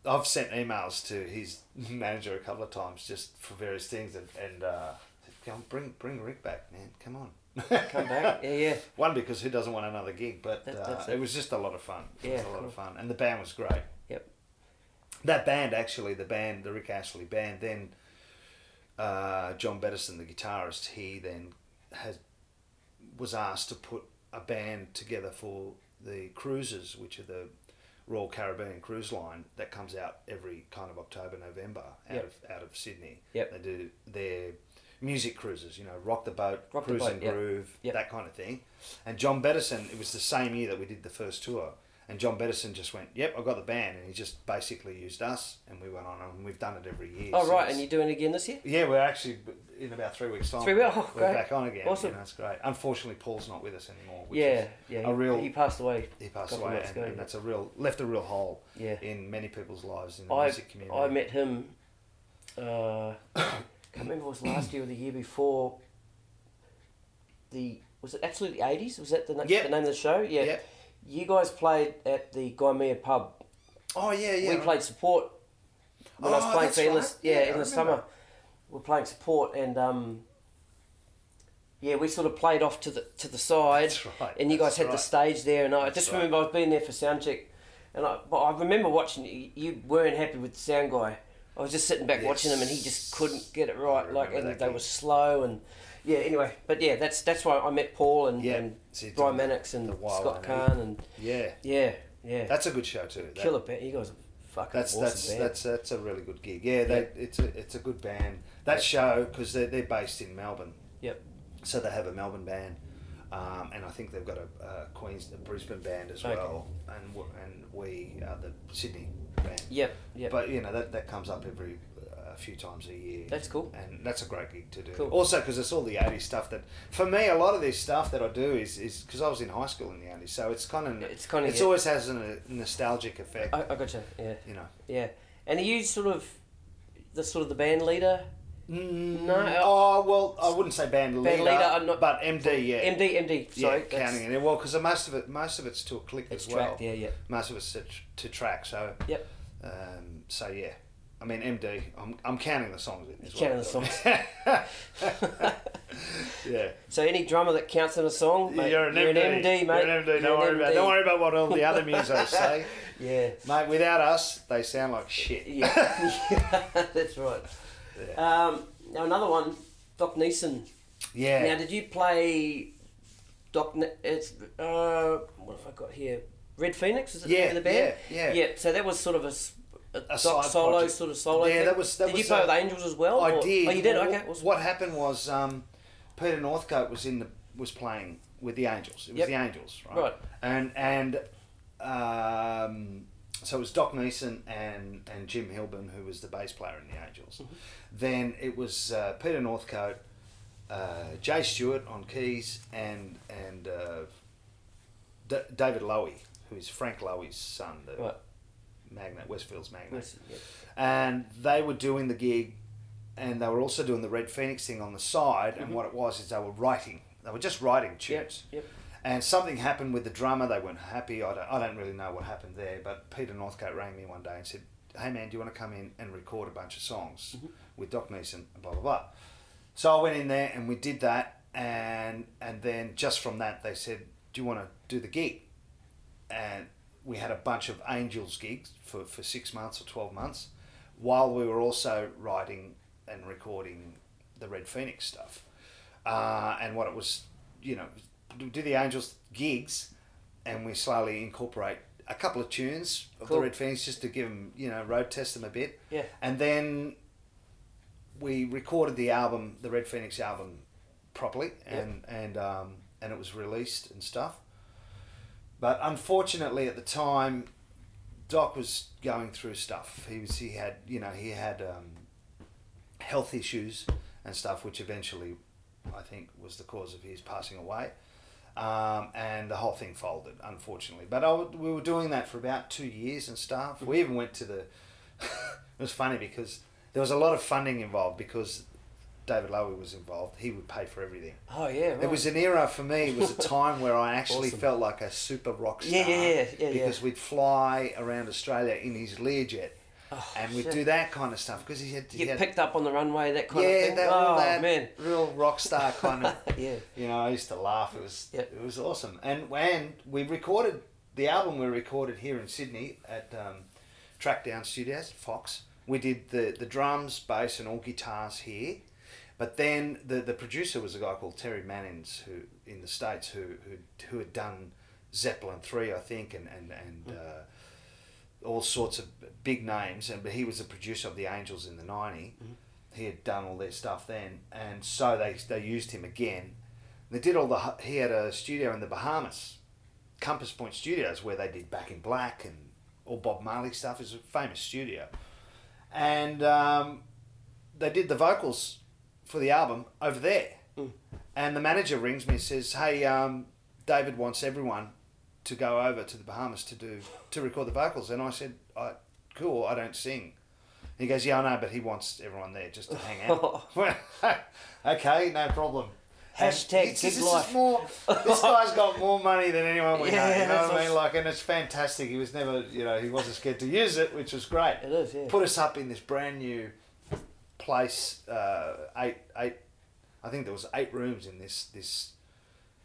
Speaker 2: I've sent emails to his manager a couple of times just for various things, and and uh, said, "Come bring bring Rick back, man. Come on."
Speaker 1: come back. Yeah, yeah.
Speaker 2: One because who doesn't want another gig, but
Speaker 1: That-
Speaker 2: uh, it
Speaker 1: it.
Speaker 2: was just a lot of fun. It was
Speaker 1: Yeah,
Speaker 2: a lot
Speaker 1: cool.
Speaker 2: of fun, and the band was great.
Speaker 1: Yep.
Speaker 2: That band actually, the band, the Rick Astley band, then uh, John Bettison, the guitarist, he then has was asked to put a band together for the cruises, which are the Royal Caribbean Cruise Line that comes out every kind of October, November out
Speaker 1: Yep.
Speaker 2: of out of Sydney.
Speaker 1: Yep.
Speaker 2: They do their music cruises, you know, rock the boat,
Speaker 1: Rock
Speaker 2: cruise
Speaker 1: Boat,
Speaker 2: and
Speaker 1: yep.
Speaker 2: groove,
Speaker 1: Yep.
Speaker 2: that kind of thing. And John Bettison, it was the same year that we did the first tour. And John Bettison just went, "Yep, I got the band," and he just basically used us, and we went on, and we've done it every year.
Speaker 1: Oh right, and you're doing it again this year?
Speaker 2: Yeah, we're actually in about three weeks' time.
Speaker 1: Three weeks? Oh,
Speaker 2: we're
Speaker 1: great.
Speaker 2: back on again.
Speaker 1: Awesome.
Speaker 2: You know, it's great. Unfortunately, Paul's not with us anymore. Which
Speaker 1: Yeah,
Speaker 2: is-
Speaker 1: yeah.
Speaker 2: a
Speaker 1: He,
Speaker 2: real-
Speaker 1: he passed away.
Speaker 2: he passed away, and,
Speaker 1: ago,
Speaker 2: and
Speaker 1: yeah.
Speaker 2: that's a real left a real hole
Speaker 1: Yeah.
Speaker 2: in many people's lives in the
Speaker 1: I
Speaker 2: music community.
Speaker 1: I met him. Uh, can't remember if it was last year or the year before. The was it absolutely eighties? Was that the, na-
Speaker 2: Yep.
Speaker 1: the name of the show? Yeah.
Speaker 2: Yep.
Speaker 1: You guys played at the Gaimea pub.
Speaker 2: Oh yeah, yeah.
Speaker 1: we played support when I was
Speaker 2: Oh,
Speaker 1: playing
Speaker 2: that's
Speaker 1: for Endless.
Speaker 2: right.
Speaker 1: Yeah,
Speaker 2: Yeah, I
Speaker 1: in the
Speaker 2: remember.
Speaker 1: summer, we are playing support, and um, yeah, we sort of played off to the to the side,
Speaker 2: That's right,
Speaker 1: and you guys
Speaker 2: that's
Speaker 1: had the
Speaker 2: right.
Speaker 1: stage there, and I just
Speaker 2: right.
Speaker 1: remember I was being there for sound check, and I but I remember watching you. You weren't happy with the sound guy. I was just sitting back watching him, and he just couldn't get it right. Like, and they were slow, and yeah. Anyway, but yeah, that's that's why I met Paul and,
Speaker 2: Yeah.
Speaker 1: and
Speaker 2: See,
Speaker 1: Brian Mannix and
Speaker 2: the Wild
Speaker 1: Scott? Kahn, and
Speaker 2: Yeah,
Speaker 1: yeah, yeah,
Speaker 2: that's a good show too. That-
Speaker 1: killer band. You guys are fucking
Speaker 2: That's
Speaker 1: awesome
Speaker 2: that's
Speaker 1: band.
Speaker 2: that's that's a really good gig. Yeah, they, it's a it's a good band. That show because they're they're based in Melbourne.
Speaker 1: Yep.
Speaker 2: So they have a Melbourne band, um, and I think they've got a, a Queens a Brisbane band as
Speaker 1: Okay.
Speaker 2: well, and and we are the Sydney band.
Speaker 1: Yep. Yep.
Speaker 2: But you know that that comes up every a few times a year.
Speaker 1: That's cool.
Speaker 2: and that's a great gig to do.
Speaker 1: Cool.
Speaker 2: Also, because it's all the '80s stuff that, for me, a lot of this stuff that I do is is because I was in high school in the '80s, so it's kind of
Speaker 1: It's kinda,
Speaker 2: it's
Speaker 1: yeah.
Speaker 2: always has a nostalgic effect.
Speaker 1: I, I gotcha. Yeah.
Speaker 2: you know.
Speaker 1: Yeah. And are you sort of the sort of the band leader?
Speaker 2: Mm,
Speaker 1: No.
Speaker 2: Oh well, I wouldn't say band leader,
Speaker 1: Band leader, I'm not-
Speaker 2: but MD, yeah.
Speaker 1: MD, MD. Sorry,
Speaker 2: yeah,
Speaker 1: that's-
Speaker 2: counting it. Well, because most of it, most of it's to a click
Speaker 1: It's
Speaker 2: as well.
Speaker 1: tracked. Yeah, yeah.
Speaker 2: Most of it's to, to track. So,
Speaker 1: Yep.
Speaker 2: um, so yeah. I mean, MD. I'm, I'm counting the songs in. as
Speaker 1: Counting
Speaker 2: well.
Speaker 1: the songs.
Speaker 2: yeah.
Speaker 1: So any drummer that counts in a song, mate,
Speaker 2: you're an
Speaker 1: you're
Speaker 2: MD.
Speaker 1: mate.
Speaker 2: You're an MD.
Speaker 1: You're
Speaker 2: Don't
Speaker 1: an
Speaker 2: worry about.
Speaker 1: MD.
Speaker 2: Don't worry about what all the other musos say,
Speaker 1: Yeah.
Speaker 2: mate. Without us, they sound like shit.
Speaker 1: Yeah. That's right.
Speaker 2: Yeah.
Speaker 1: Um, now another one, Doc Neeson.
Speaker 2: Yeah.
Speaker 1: Now, did you play Doc? Ne- it's uh, what have I got here? Red Phoenix is it the
Speaker 2: Yeah,
Speaker 1: the band?
Speaker 2: yeah, yeah.
Speaker 1: Yeah. So that was sort of a Doc
Speaker 2: side
Speaker 1: solo
Speaker 2: project.
Speaker 1: sort of solo.
Speaker 2: Yeah,
Speaker 1: thing?
Speaker 2: that was- that
Speaker 1: did you
Speaker 2: was,
Speaker 1: play
Speaker 2: uh,
Speaker 1: with Angels as well?
Speaker 2: I
Speaker 1: or-
Speaker 2: did.
Speaker 1: Oh, you did.
Speaker 2: Well,
Speaker 1: Okay. awesome.
Speaker 2: What happened was um, Peter Northcote was in the was playing with the Angels. It was
Speaker 1: Yep.
Speaker 2: the Angels, right?
Speaker 1: Right.
Speaker 2: And and um, so it was Doc Neeson and and Jim Hilbun who was the bass player in the Angels.
Speaker 1: Mm-hmm.
Speaker 2: Then it was uh, Peter Northcote, uh, Jay Stewart on keys, and and uh, D- David Lowy, who is Frank Lowy's son, the
Speaker 1: Right.
Speaker 2: magnate, Westfield's magnate
Speaker 1: Yes, yeah.
Speaker 2: and they were doing the gig and they were also doing the red phoenix thing on the side
Speaker 1: Mm-hmm.
Speaker 2: and what it was is they were writing they were just writing
Speaker 1: Yep.
Speaker 2: tunes
Speaker 1: Yep.
Speaker 2: and something happened with the drummer they weren't happy I don't, I don't really know what happened there but peter northcote rang me one day and said hey man do you want to come in and record a bunch of songs
Speaker 1: Mm-hmm.
Speaker 2: with doc neeson and blah blah blah. So i went in there and we did that and and then just from that they said do you want to do the gig? And we had a bunch of angels gigs for, for six months or 12 months while we were also writing and recording the red phoenix stuff. Uh, and what it was you know do the angels gigs and we slowly incorporate a couple of tunes of
Speaker 1: Cool.
Speaker 2: the red phoenix just to give them you know road test them a bit
Speaker 1: Yeah.
Speaker 2: and then we recorded the album the red phoenix album properly and and um, and it was released and stuff but unfortunately, at the time, Doc was going through stuff. He was he had you know he had um, health issues and stuff, which eventually, I think, was the cause of his passing away. Um, and the whole thing folded, unfortunately. But w- we were doing that for about two years and stuff. We even went to the. it was funny because there was a lot of funding involved because David Lowy was involved. He would pay for everything.
Speaker 1: Oh yeah. Right.
Speaker 2: It was an era for me. It was a time where I actually
Speaker 1: Awesome.
Speaker 2: felt like a super rock star.
Speaker 1: Yeah, yeah, yeah, yeah,
Speaker 2: Because
Speaker 1: yeah.
Speaker 2: we'd fly around Australia in his Learjet, and we'd
Speaker 1: shit.
Speaker 2: do that kind of stuff because he had, he
Speaker 1: Get
Speaker 2: had
Speaker 1: picked up on the runway, that kind of
Speaker 2: yeah,
Speaker 1: thing.
Speaker 2: that,
Speaker 1: oh
Speaker 2: that
Speaker 1: man,
Speaker 2: real rock star kind of.
Speaker 1: yeah.
Speaker 2: You know, I used to laugh. It was
Speaker 1: Yep.
Speaker 2: it was awesome, and and we recorded the album. We recorded here in Sydney at um, Trackdown Studios, Fox. We did the the drums, bass, and all guitars here. But then the the producer was a guy called Terry Manning, who in the states, who who who had done Zeppelin three, I think, and and and. Uh, all sorts of big names, and but he was a producer of the Angels in the 90 He had done all their stuff then, and so they they used him again. They did all the. He had a studio in the Bahamas, Compass Point Studios, where they did Back in Black and all Bob Marley stuff. It's a famous studio, and um, they did the vocals for the album over there. And the manager rings me and says, "Hey, um, David wants everyone to go over to the Bahamas to do to record the vocals." And I said, I, "Cool, I don't sing." He goes, "Yeah, I know, but he wants everyone there just to hang out." Okay, no problem.
Speaker 1: Hashtag gig
Speaker 2: this
Speaker 1: life.
Speaker 2: Is more, this guy's got more money than anyone we
Speaker 1: Yeah,
Speaker 2: know. You know what I mean? Like, and it's fantastic. He was never, you know, he wasn't scared to use it, which was great.
Speaker 1: It is, yeah.
Speaker 2: Put us up in this brand new place. Uh, eight, eight. I think there was eight rooms in this this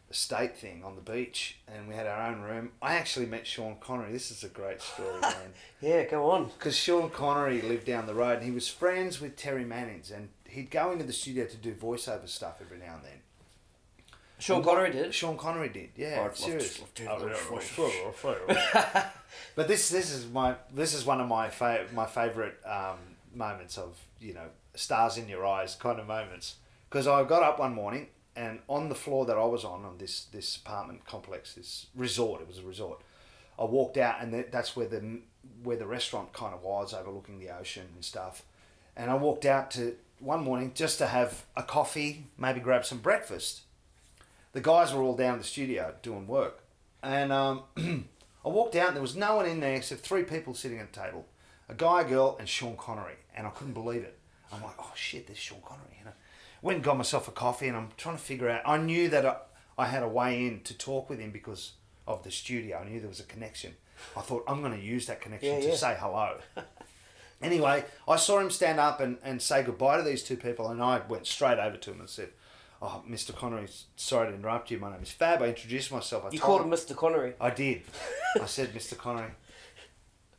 Speaker 2: estate thing on the beach, and we had our own room. I actually met Sean Connery. This is a great story, man.
Speaker 1: Yeah, go on.
Speaker 2: Because Sean Connery lived down the road, and he was friends with Terry Mannings, and he'd go into the studio to do voiceover stuff every now and then.
Speaker 1: Sean Connery did.
Speaker 2: Sean Connery did, yeah.
Speaker 1: I'd
Speaker 2: serious.
Speaker 1: love to-
Speaker 2: Oh,
Speaker 1: love
Speaker 2: yeah, right. but this this is my this is one of my fa- my favorite um, moments of you know stars in your eyes kind of moments because I got up one morning and on the floor that I was on on this this apartment complex this resort it was a resort I walked out and that's where the where the restaurant kind of was overlooking the ocean and stuff and I walked out to one morning just to have a coffee maybe grab some breakfast the guys were all down in the studio doing work. And um, I walked out and there was no one in there except three people sitting at a table. A guy, a girl, and Sean Connery. And I couldn't believe it. I'm like, oh shit, there's Sean Connery. You know? Went and got myself a coffee and I'm trying to figure out. I knew that I, I had a way in to talk with him because of the studio. I knew there was a connection. I thought, I'm going to use that connection
Speaker 1: Yeah,
Speaker 2: to
Speaker 1: yeah.
Speaker 2: say hello. Anyway, I saw him stand up and, and say goodbye to these two people, and I went straight over to him and said, Oh, Mr. Connery, sorry to interrupt you. My name is Fab. I introduced myself. I
Speaker 1: You called him Mr. Connery.
Speaker 2: I did. I said, Mr. Connery.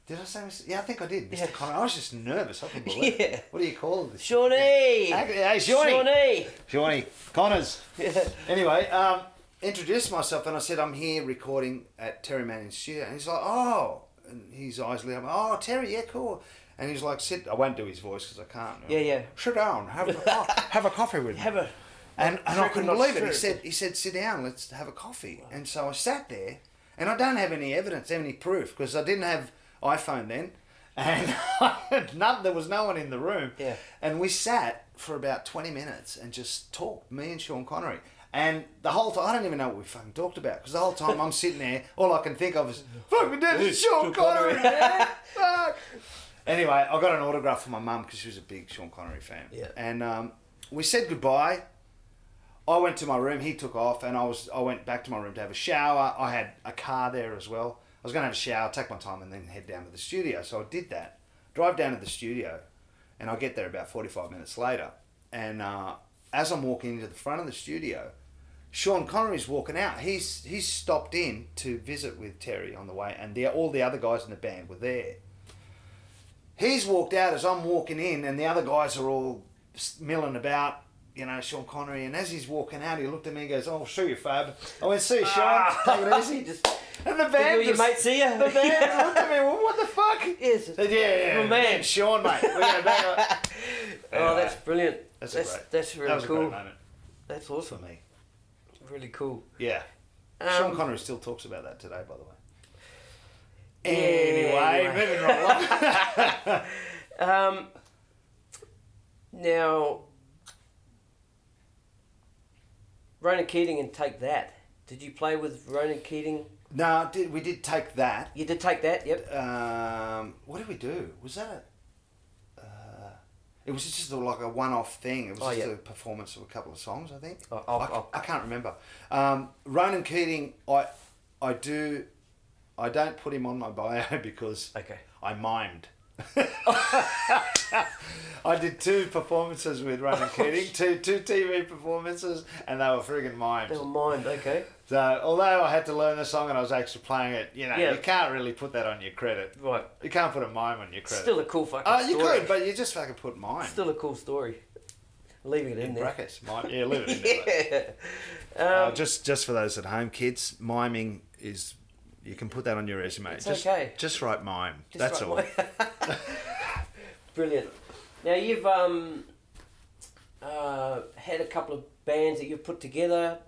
Speaker 2: Did I say Mr. Yeah, I think I did. Mr.
Speaker 1: Yeah.
Speaker 2: Connery. I was just nervous. I couldn't believe
Speaker 1: Yeah.
Speaker 2: What do you call this?
Speaker 1: Shawnee!
Speaker 2: Hey, Shawnee.
Speaker 1: Shawnee!
Speaker 2: Shawnee. Connors.
Speaker 1: Yeah.
Speaker 2: Anyway, um, introduced myself and I said, I'm here recording at Terry Manning's studio. And he's like, oh. And his eyes lit up. Oh, Terry, yeah, cool. And he's like, sit. I won't do his voice because I can't.
Speaker 1: Yeah, yeah.
Speaker 2: Sit down. Have a, co- have a coffee with me.
Speaker 1: Have a.
Speaker 2: And, and I couldn't believe it. He said, he said, sit down, let's have a coffee. And so I sat there, and I don't have any evidence, any proof, because I didn't have iPhone then, and none, there was no one in the room.
Speaker 1: Yeah.
Speaker 2: And we sat for about 20 minutes and just talked, me and Sean Connery. And the whole time, I don't even know what we fucking talked about, because the whole time I'm sitting there, all I can think of is, fucking dude, it's Sean
Speaker 1: Sean
Speaker 2: Connery,
Speaker 1: Connery.
Speaker 2: man. Fuck. Anyway, I got an autograph from my mum because she was a big Sean Connery fan.
Speaker 1: Yeah.
Speaker 2: And um, we said goodbye. I went to my room. He took off, and I was I went back to my room to have a shower. I had a car there as well. I was going to have a shower, take my time, and then head down to the studio. So I did that. Drive down to the studio, and I get there about forty five minutes later. And uh, as I'm walking into the front of the studio, Sean Connery's walking out. He's he's stopped in to visit with Terry on the way, and the, all the other guys in the band were there. He's walked out as I'm walking in, and the other guys are all milling about, you know, Sean Connery. And as he's walking out, he looked at me and goes, "Oh, see you, Fab." I went, "See you, Sean. Take it easy."
Speaker 1: Just,
Speaker 2: And the band,
Speaker 1: you your
Speaker 2: just-
Speaker 1: mate see you?
Speaker 2: the band looked at me. Well, what the fuck?
Speaker 1: Yes.
Speaker 2: I said, yeah, yeah,
Speaker 1: Oh, man.
Speaker 2: Sean, mate. We're going back. up."
Speaker 1: Oh, that's brilliant.
Speaker 2: That's
Speaker 1: That's
Speaker 2: a
Speaker 1: that's,
Speaker 2: great.
Speaker 1: really
Speaker 2: that
Speaker 1: cool.
Speaker 2: great moment
Speaker 1: That's awesome.
Speaker 2: me.
Speaker 1: Really cool.
Speaker 2: Yeah.
Speaker 1: Um,
Speaker 2: Sean Connery still talks about that today, by the way. Anyway,
Speaker 1: anyway.
Speaker 2: moving right along.
Speaker 1: Um, now, Ronan Keating and Take That. Did you play with Ronan Keating?
Speaker 2: No, did we did take that.
Speaker 1: You did take that, yep.
Speaker 2: Um, what did we do? Was that a? Uh, it was just a, like a one-off thing. It was
Speaker 1: Oh,
Speaker 2: just
Speaker 1: yeah.
Speaker 2: a performance of a couple of songs, I think.
Speaker 1: Oh, I'll-
Speaker 2: I,
Speaker 1: I'll-
Speaker 2: I can't remember. Um, Ronan Keating, I, I do, I don't put him on my bio because
Speaker 1: Okay.
Speaker 2: I mimed I did two performances with Ronan Keating, two two TV performances, and they were friggin' mimes.
Speaker 1: Never mind. Okay.
Speaker 2: So although I had to learn the song and I was actually playing it, you know,
Speaker 1: Yeah.
Speaker 2: you can't really put that on your credit.
Speaker 1: Right.
Speaker 2: You can't put a mime on your credit.
Speaker 1: Still a cool fucking
Speaker 2: oh, you could, but you just fucking put mime
Speaker 1: Still a cool story. Leaving it in,
Speaker 2: in
Speaker 1: there.
Speaker 2: brackets. Mime, yeah, leave it in there.
Speaker 1: Yeah.
Speaker 2: Uh,
Speaker 1: Um,
Speaker 2: just just for those at home, kids, miming is you can put that on your resume.
Speaker 1: It's
Speaker 2: just,
Speaker 1: okay.
Speaker 2: Just write mime.
Speaker 1: just
Speaker 2: That's
Speaker 1: right
Speaker 2: all.
Speaker 1: away. Brilliant. Now you've um, uh, had a couple of bands that you've put together,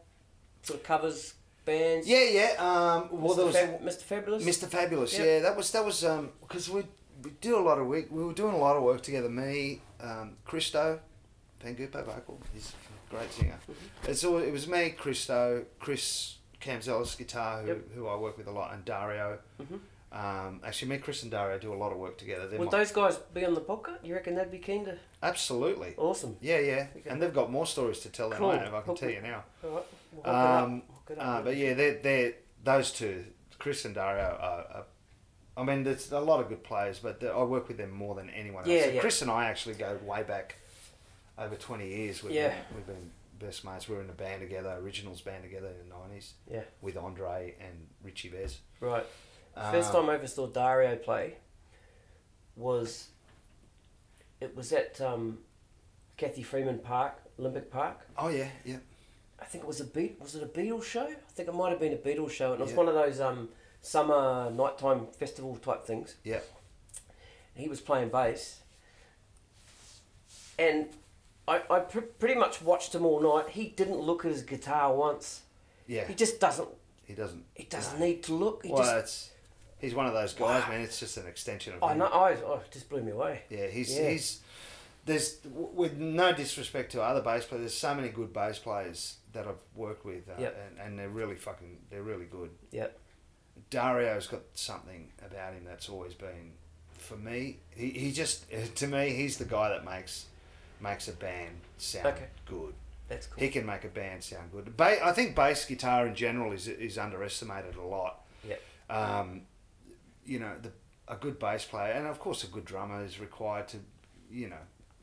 Speaker 1: sort of covers bands.
Speaker 2: Yeah, yeah. Um, well,
Speaker 1: Mr.
Speaker 2: there was
Speaker 1: Fab- Mr. Fabulous.
Speaker 2: Mr. Fabulous.
Speaker 1: Yep.
Speaker 2: Yeah, that was that was um because we we do a lot of work. We were doing a lot of work together. Me, um, Christo, Pangupo vocal. He's a great singer.
Speaker 1: Mm-hmm.
Speaker 2: It's all, it was me, Christo, Chris Camzelis guitar, who
Speaker 1: Yep.
Speaker 2: who I work with a lot, and Dario.
Speaker 1: Mhm.
Speaker 2: Um, actually, me, Chris, and Dario do a lot of work together. They're
Speaker 1: Would
Speaker 2: my-
Speaker 1: those guys be on the podcast? You reckon they'd be keen to?
Speaker 2: absolutely.
Speaker 1: Awesome.
Speaker 2: Yeah, yeah,
Speaker 1: Okay.
Speaker 2: and they've got more stories to tell than
Speaker 1: Cool.
Speaker 2: I have. I can
Speaker 1: Hook
Speaker 2: tell
Speaker 1: it-
Speaker 2: you now.
Speaker 1: All right. We'll.
Speaker 2: Um,
Speaker 1: Hook it up.
Speaker 2: uh, but yeah, they're, they're those two, Chris and Dario, are, are I mean, there's a lot of good players, but I work with them more than anyone else.
Speaker 1: Yeah,
Speaker 2: So
Speaker 1: yeah.
Speaker 2: Chris and I actually go way back over 20 years. We've,
Speaker 1: Yeah.
Speaker 2: been, we've been best mates. We were in a band together, Originals band together in the 90s
Speaker 1: Yeah.
Speaker 2: with Andre and Richie Bez.
Speaker 1: Right.
Speaker 2: Uh,
Speaker 1: First time I ever saw Dario play was it was at um, Cathy Freeman Park, Olympic Park.
Speaker 2: Oh, yeah, yeah.
Speaker 1: I think it was a beat. Was it a Beatles show? I think it might have been a Beatles show, and it was
Speaker 2: Yeah.
Speaker 1: one of those um, summer nighttime festival type things.
Speaker 2: Yeah.
Speaker 1: And he was playing bass, and I, I pr- pretty much watched him all night. He didn't look at his guitar once.
Speaker 2: Yeah,
Speaker 1: He just doesn't.
Speaker 2: he doesn't.
Speaker 1: He doesn't need to look. He
Speaker 2: Well,
Speaker 1: just.
Speaker 2: it's, he's one of those guys, man. It's just an extension of
Speaker 1: I
Speaker 2: him.
Speaker 1: know. I, oh, it just blew me away.
Speaker 2: Yeah, he's
Speaker 1: Yeah.
Speaker 2: he's there's with no disrespect to other bass players. There's so many good bass players that I've worked with, uh,
Speaker 1: Yep.
Speaker 2: and, and they're really fucking they're really good.
Speaker 1: Yep.
Speaker 2: Dario's got something about him that's always been for me. He he just to me he's the guy that makes makes a band sound
Speaker 1: Okay.
Speaker 2: good.
Speaker 1: That's cool.
Speaker 2: He can make a band sound good. Ba- I think bass guitar in general is is underestimated a lot.
Speaker 1: Yep.
Speaker 2: Um, you know, the a good bass player and of course a good drummer is required to, you know,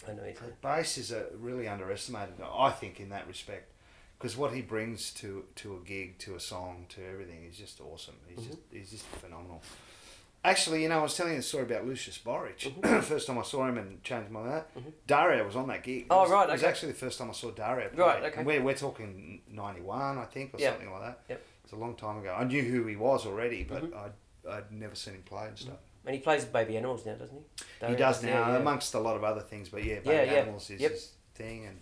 Speaker 1: I know.
Speaker 2: Bass is a really underestimated. I think in that respect, because what he brings to to a gig, to a song, to everything is just awesome. He's
Speaker 1: Mm-hmm.
Speaker 2: just he's just phenomenal. Actually, you know, I was telling you the story about Lucius Borich. first time I saw him and changed my mind. Dario was on that gig. It
Speaker 1: Mm-hmm. Oh,
Speaker 2: was-
Speaker 1: right,
Speaker 2: It was actually the first time I saw Dario. Play.
Speaker 1: Right, okay.
Speaker 2: And we're, we're talking ninety one, I think, or
Speaker 1: Yep.
Speaker 2: something like that.
Speaker 1: Yep.
Speaker 2: It's a long time ago. I knew who he was already, but
Speaker 1: Mm-hmm.
Speaker 2: I'd I'd never seen him play and stuff.
Speaker 1: And he plays baby animals now, doesn't he?
Speaker 2: He does now,
Speaker 1: yeah, yeah.
Speaker 2: amongst a lot of other things. But yeah, baby
Speaker 1: Yeah,
Speaker 2: animals is
Speaker 1: Yep.
Speaker 2: his thing, and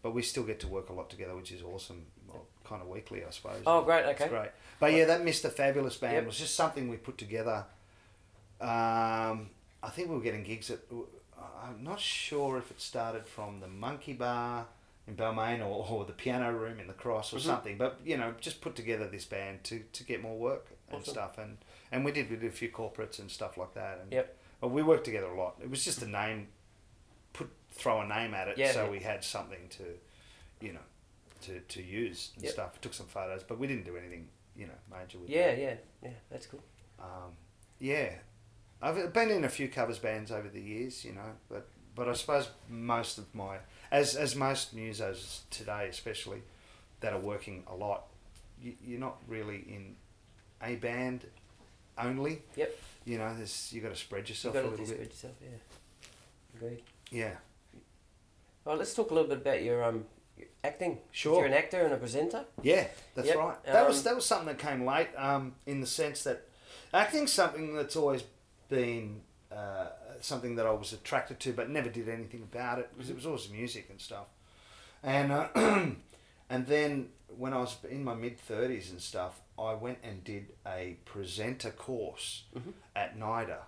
Speaker 2: but we still get to work a lot together, which is awesome. Well, kind of weekly, I suppose.
Speaker 1: Oh, great.
Speaker 2: It's
Speaker 1: Okay.
Speaker 2: great. But yeah, that Mr. Fabulous band
Speaker 1: Yep.
Speaker 2: was just something we put together. Um, I think we were getting gigs at. I'm not sure if it started from the Monkey Bar in Balmain or, or the Piano Room in the Cross or
Speaker 1: Mhm.
Speaker 2: something. But you know, just put together this band to, to get more work and
Speaker 1: Awesome.
Speaker 2: stuff, and and we did we did a few corporates and stuff like that. And,
Speaker 1: Yep.
Speaker 2: But we worked together a lot. It was just a name, put throw a name at it,
Speaker 1: Yeah,
Speaker 2: so
Speaker 1: yeah.
Speaker 2: we had something to, you know, to, to use and
Speaker 1: Yep.
Speaker 2: stuff. Took some photos, but we didn't do anything, you know, major with
Speaker 1: Yeah,
Speaker 2: that.
Speaker 1: yeah, yeah. That's cool.
Speaker 2: Um, yeah, I've been in a few covers bands over the years, you know, but but I suppose most of my as as most musos today, especially that are working a lot, you, you're not really in a band only.
Speaker 1: Yep.
Speaker 2: You know, there's you got to spread
Speaker 1: You've
Speaker 2: yourself
Speaker 1: got
Speaker 2: a
Speaker 1: to
Speaker 2: little
Speaker 1: spread
Speaker 2: bit.
Speaker 1: yourself. Yeah. Agreed.
Speaker 2: Yeah.
Speaker 1: Well, let's talk a little bit about your um acting.
Speaker 2: Sure.
Speaker 1: You're an actor and a presenter.
Speaker 2: Yeah, that's
Speaker 1: Yep,
Speaker 2: right. That was
Speaker 1: um,
Speaker 2: that was something that came late, um, in the sense that acting's something that's always been uh, something that I was attracted to, but never did anything about it because it was always music and stuff. And uh, and then when I was in my mid thirties and stuff, I went and did a presenter course
Speaker 1: Mhm.
Speaker 2: at NIDA.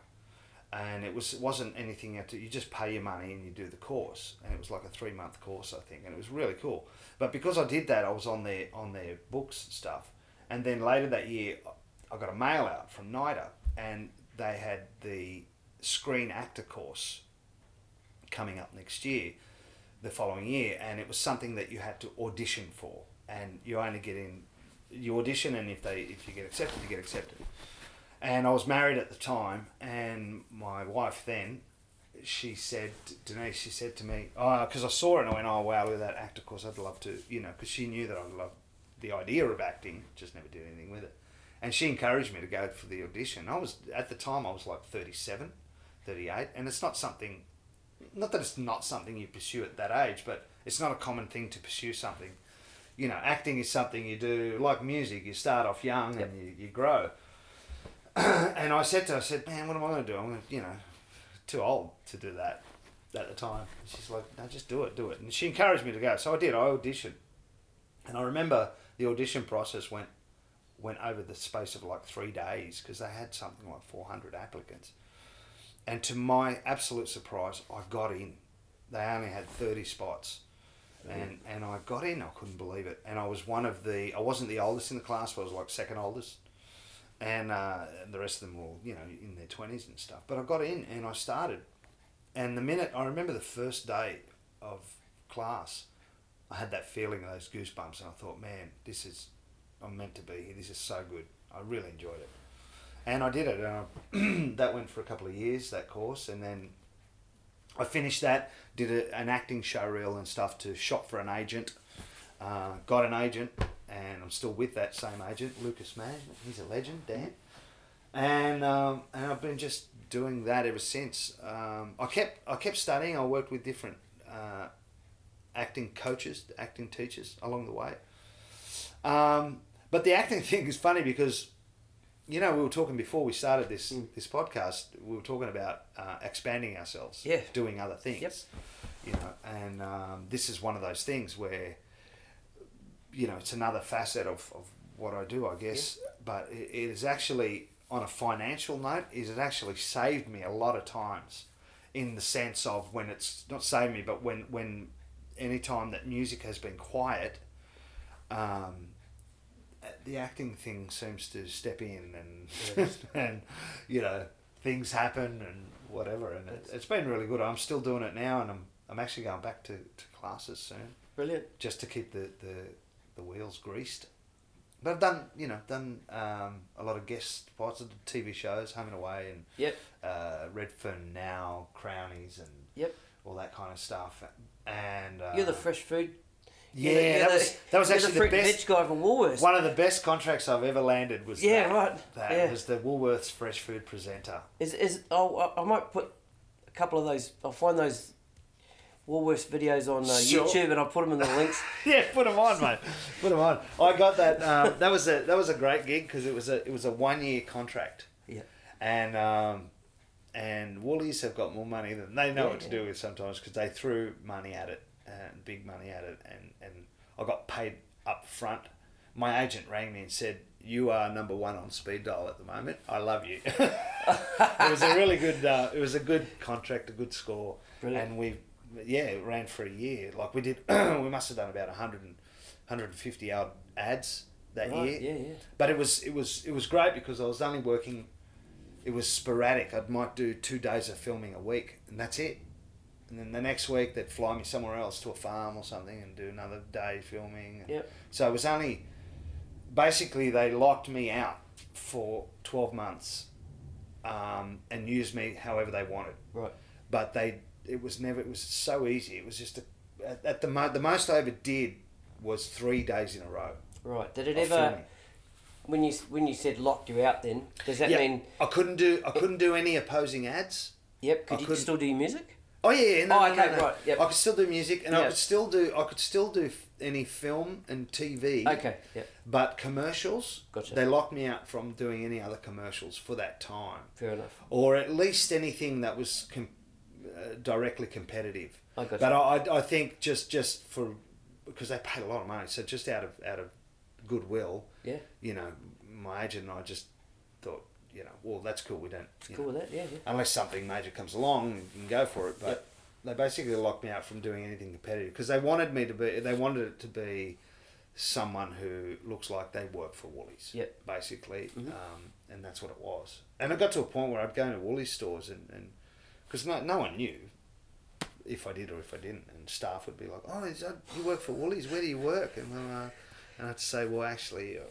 Speaker 2: And it was it wasn't anything you, to, you just pay your money and you do the course, and it was like a three month course I think, and it was really cool. But because I did that, I was on their on their books and stuff. And then later that year, I got a mail out from NIDA, and they had the screen actor course coming up next year, the following year, and it was something that you had to audition for, and you only get in, you audition, and if they if you get accepted, you get accepted. And I was married at the time, and my wife then, she said, Denise, she said to me, oh, because I saw it and I went, oh, wow, with that actor course, I'd love to, you know, because she knew that I loved the idea of acting, just never did anything with it. And she encouraged me to go for the audition. I was, at the time, I was like 37, 38, and it's not something, not that it's not something you pursue at that age, but it's not a common thing to pursue something. You know, acting is something you do, like music, you start off young
Speaker 1: Yep.
Speaker 2: and you, you grow. and I said to her, I said, man, what am I going to do? I'm to, you know, too old to do that at the time. She's like, no, just do it, do it. And she encouraged me to go. So I did. I auditioned. And I remember the audition process went went over the space of like three days because they had something like 400 applicants. And to my absolute surprise, I got in. They only had 30 spots. And, and I got in, I couldn't believe it. And I was one of the, I wasn't the oldest in the class, but I was like second oldest and uh, the rest of them were you know in their twenties and stuff. But I got in and I started, and the minute I remember the first day of class, I had that feeling of those goosebumps, and I thought, man, this is I'm meant to be here. This is so good. I really enjoyed it, and I did it. And I, that went for a couple of years that course, and then I finished that. Did a, an acting show reel and stuff to shop for an agent. Uh, got an agent, and I'm still with that same agent, Lucas Management. He's a legend, Dan. And um, and I've been just doing that ever since. Um, I kept I kept studying. I worked with different uh, acting coaches, acting teachers along the way. Um, but the acting thing is funny because, you know, we were talking before we started this
Speaker 1: Mm.
Speaker 2: this podcast. We were talking about uh, expanding ourselves,
Speaker 1: Yeah.
Speaker 2: doing other things
Speaker 1: Yep.
Speaker 2: you know and um, this is one of those things where you know it's another facet of, of what I do I guess but it, it is actually on a financial note is it actually saved me a lot of times in the sense of when it's not saved me but when when any time that music has been quiet um, the acting thing seems to step in and and you know things happen and whatever and it, it's been really good i'm still doing it now and i'm i'm actually going back to, to classes soon
Speaker 1: Brilliant.
Speaker 2: just to keep the the, the wheels greased but i've done you know done um, a lot of guest spots of tv shows home and away and
Speaker 1: Yep.
Speaker 2: uh, redfern now crownies and
Speaker 1: Yep.
Speaker 2: all that kind of stuff and uh,
Speaker 1: You're the fresh food.
Speaker 2: Yeah
Speaker 1: the-
Speaker 2: that
Speaker 1: the-
Speaker 2: was that was actually the,
Speaker 1: fruit
Speaker 2: best
Speaker 1: veg guy from Woolworths.
Speaker 2: one of the best contracts I've ever landed was
Speaker 1: Yeah,
Speaker 2: that.
Speaker 1: right.
Speaker 2: That
Speaker 1: Yeah.
Speaker 2: was the Woolworths fresh food presenter.
Speaker 1: Is is oh I- I might put a couple of those. I'll find those Woolworths videos on uh,
Speaker 2: Sure.
Speaker 1: YouTube and I'll put them in the links.
Speaker 2: yeah, put them on, mate. Put them on. I got that. Um, that was a that was a great gig because it was a it was a one year contract,
Speaker 1: Yeah.
Speaker 2: and um, and Woolies have got more money than they know
Speaker 1: Yeah,
Speaker 2: what to
Speaker 1: yeah.
Speaker 2: do with sometimes because they threw money at it and big money at it, and and I got paid up front. My agent rang me and said. You are number one on speed dial at the moment. I love you. it was a really good. Uh, it was a good contract, a good score,
Speaker 1: Brilliant.
Speaker 2: and we, yeah, it ran for a year. Like we did, we must have done about 100 and, 150 odd ads that
Speaker 1: Right,
Speaker 2: year.
Speaker 1: yeah, yeah.
Speaker 2: But it was it was it was great because I was only working. It was sporadic. I might do two days of filming a week, and that's it. And then the next week they'd fly me somewhere else to a farm or something and do another day filming.
Speaker 1: Yep.
Speaker 2: So it was only basically they locked me out for twelve months, um, and used me however they wanted.
Speaker 1: Right.
Speaker 2: But they it was never it was so easy. It was just a, at, at the mo- the most I ever did was three days in a row.
Speaker 1: Right. Did it ever
Speaker 2: filming.
Speaker 1: when you when you said locked you out? Then does that
Speaker 2: Yeah,
Speaker 1: mean?
Speaker 2: I couldn't do I couldn't do any opposing ads.
Speaker 1: Yep.
Speaker 2: I
Speaker 1: Could you still do your music?
Speaker 2: Oh yeah, yeah, no,
Speaker 1: Oh,
Speaker 2: no,
Speaker 1: okay,
Speaker 2: no, no.
Speaker 1: right, yep.
Speaker 2: I could still do music, and I could still do I could still do f- any film and TV.
Speaker 1: Okay. Yep.
Speaker 2: But commercials,
Speaker 1: Gotcha.
Speaker 2: they locked me out from doing any other commercials for that time,
Speaker 1: Fair enough.
Speaker 2: or at least anything that was com- uh, directly competitive.
Speaker 1: I got
Speaker 2: But I, I, I think just just for because they paid a lot of money, so just out of out of goodwill,
Speaker 1: Yeah.
Speaker 2: you know, my agent and I just thought, you know, well that's cool. We don't, you
Speaker 1: Cool
Speaker 2: know,
Speaker 1: with that. Yeah. Yeah.
Speaker 2: unless something major comes along, you can go for it. But
Speaker 1: Yep.
Speaker 2: they basically locked me out from doing anything competitive because they wanted me to be. They wanted it to be someone who looks like they work for Woolies.
Speaker 1: Yep.
Speaker 2: Basically,
Speaker 1: Mhm.
Speaker 2: um, and that's what it was. And it got to a point where I'd go into Woolies stores and and because no no one knew if I did or if I didn't, and staff would be like, "Oh, is that, you work for Woolies? Where do you work?" And then, uh, and I'd say, "Well, actually." uh,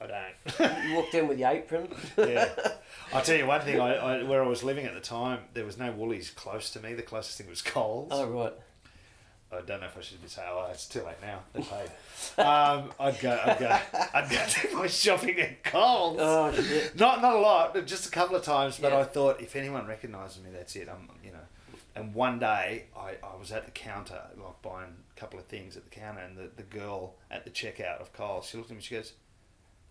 Speaker 2: I don't.
Speaker 1: You walked in with your apron.
Speaker 2: yeah. I'll tell you one thing. I, I where I was living at the time, there was no Woolies close to me. The closest thing was Coles.
Speaker 1: Oh right.
Speaker 2: I don't know if I should be saying, oh, it's too late now. They paid. um, I'd go, I'd go, I'd go do my shopping at Coles.
Speaker 1: Oh shit.
Speaker 2: Not, not a lot, just a couple of times. But
Speaker 1: Yeah.
Speaker 2: I thought if anyone recognises me, that's it. I'm, you know. And one day, I, I was at the counter, like buying a couple of things at the counter, and the, the girl at the checkout of Coles, she looked at me, she goes,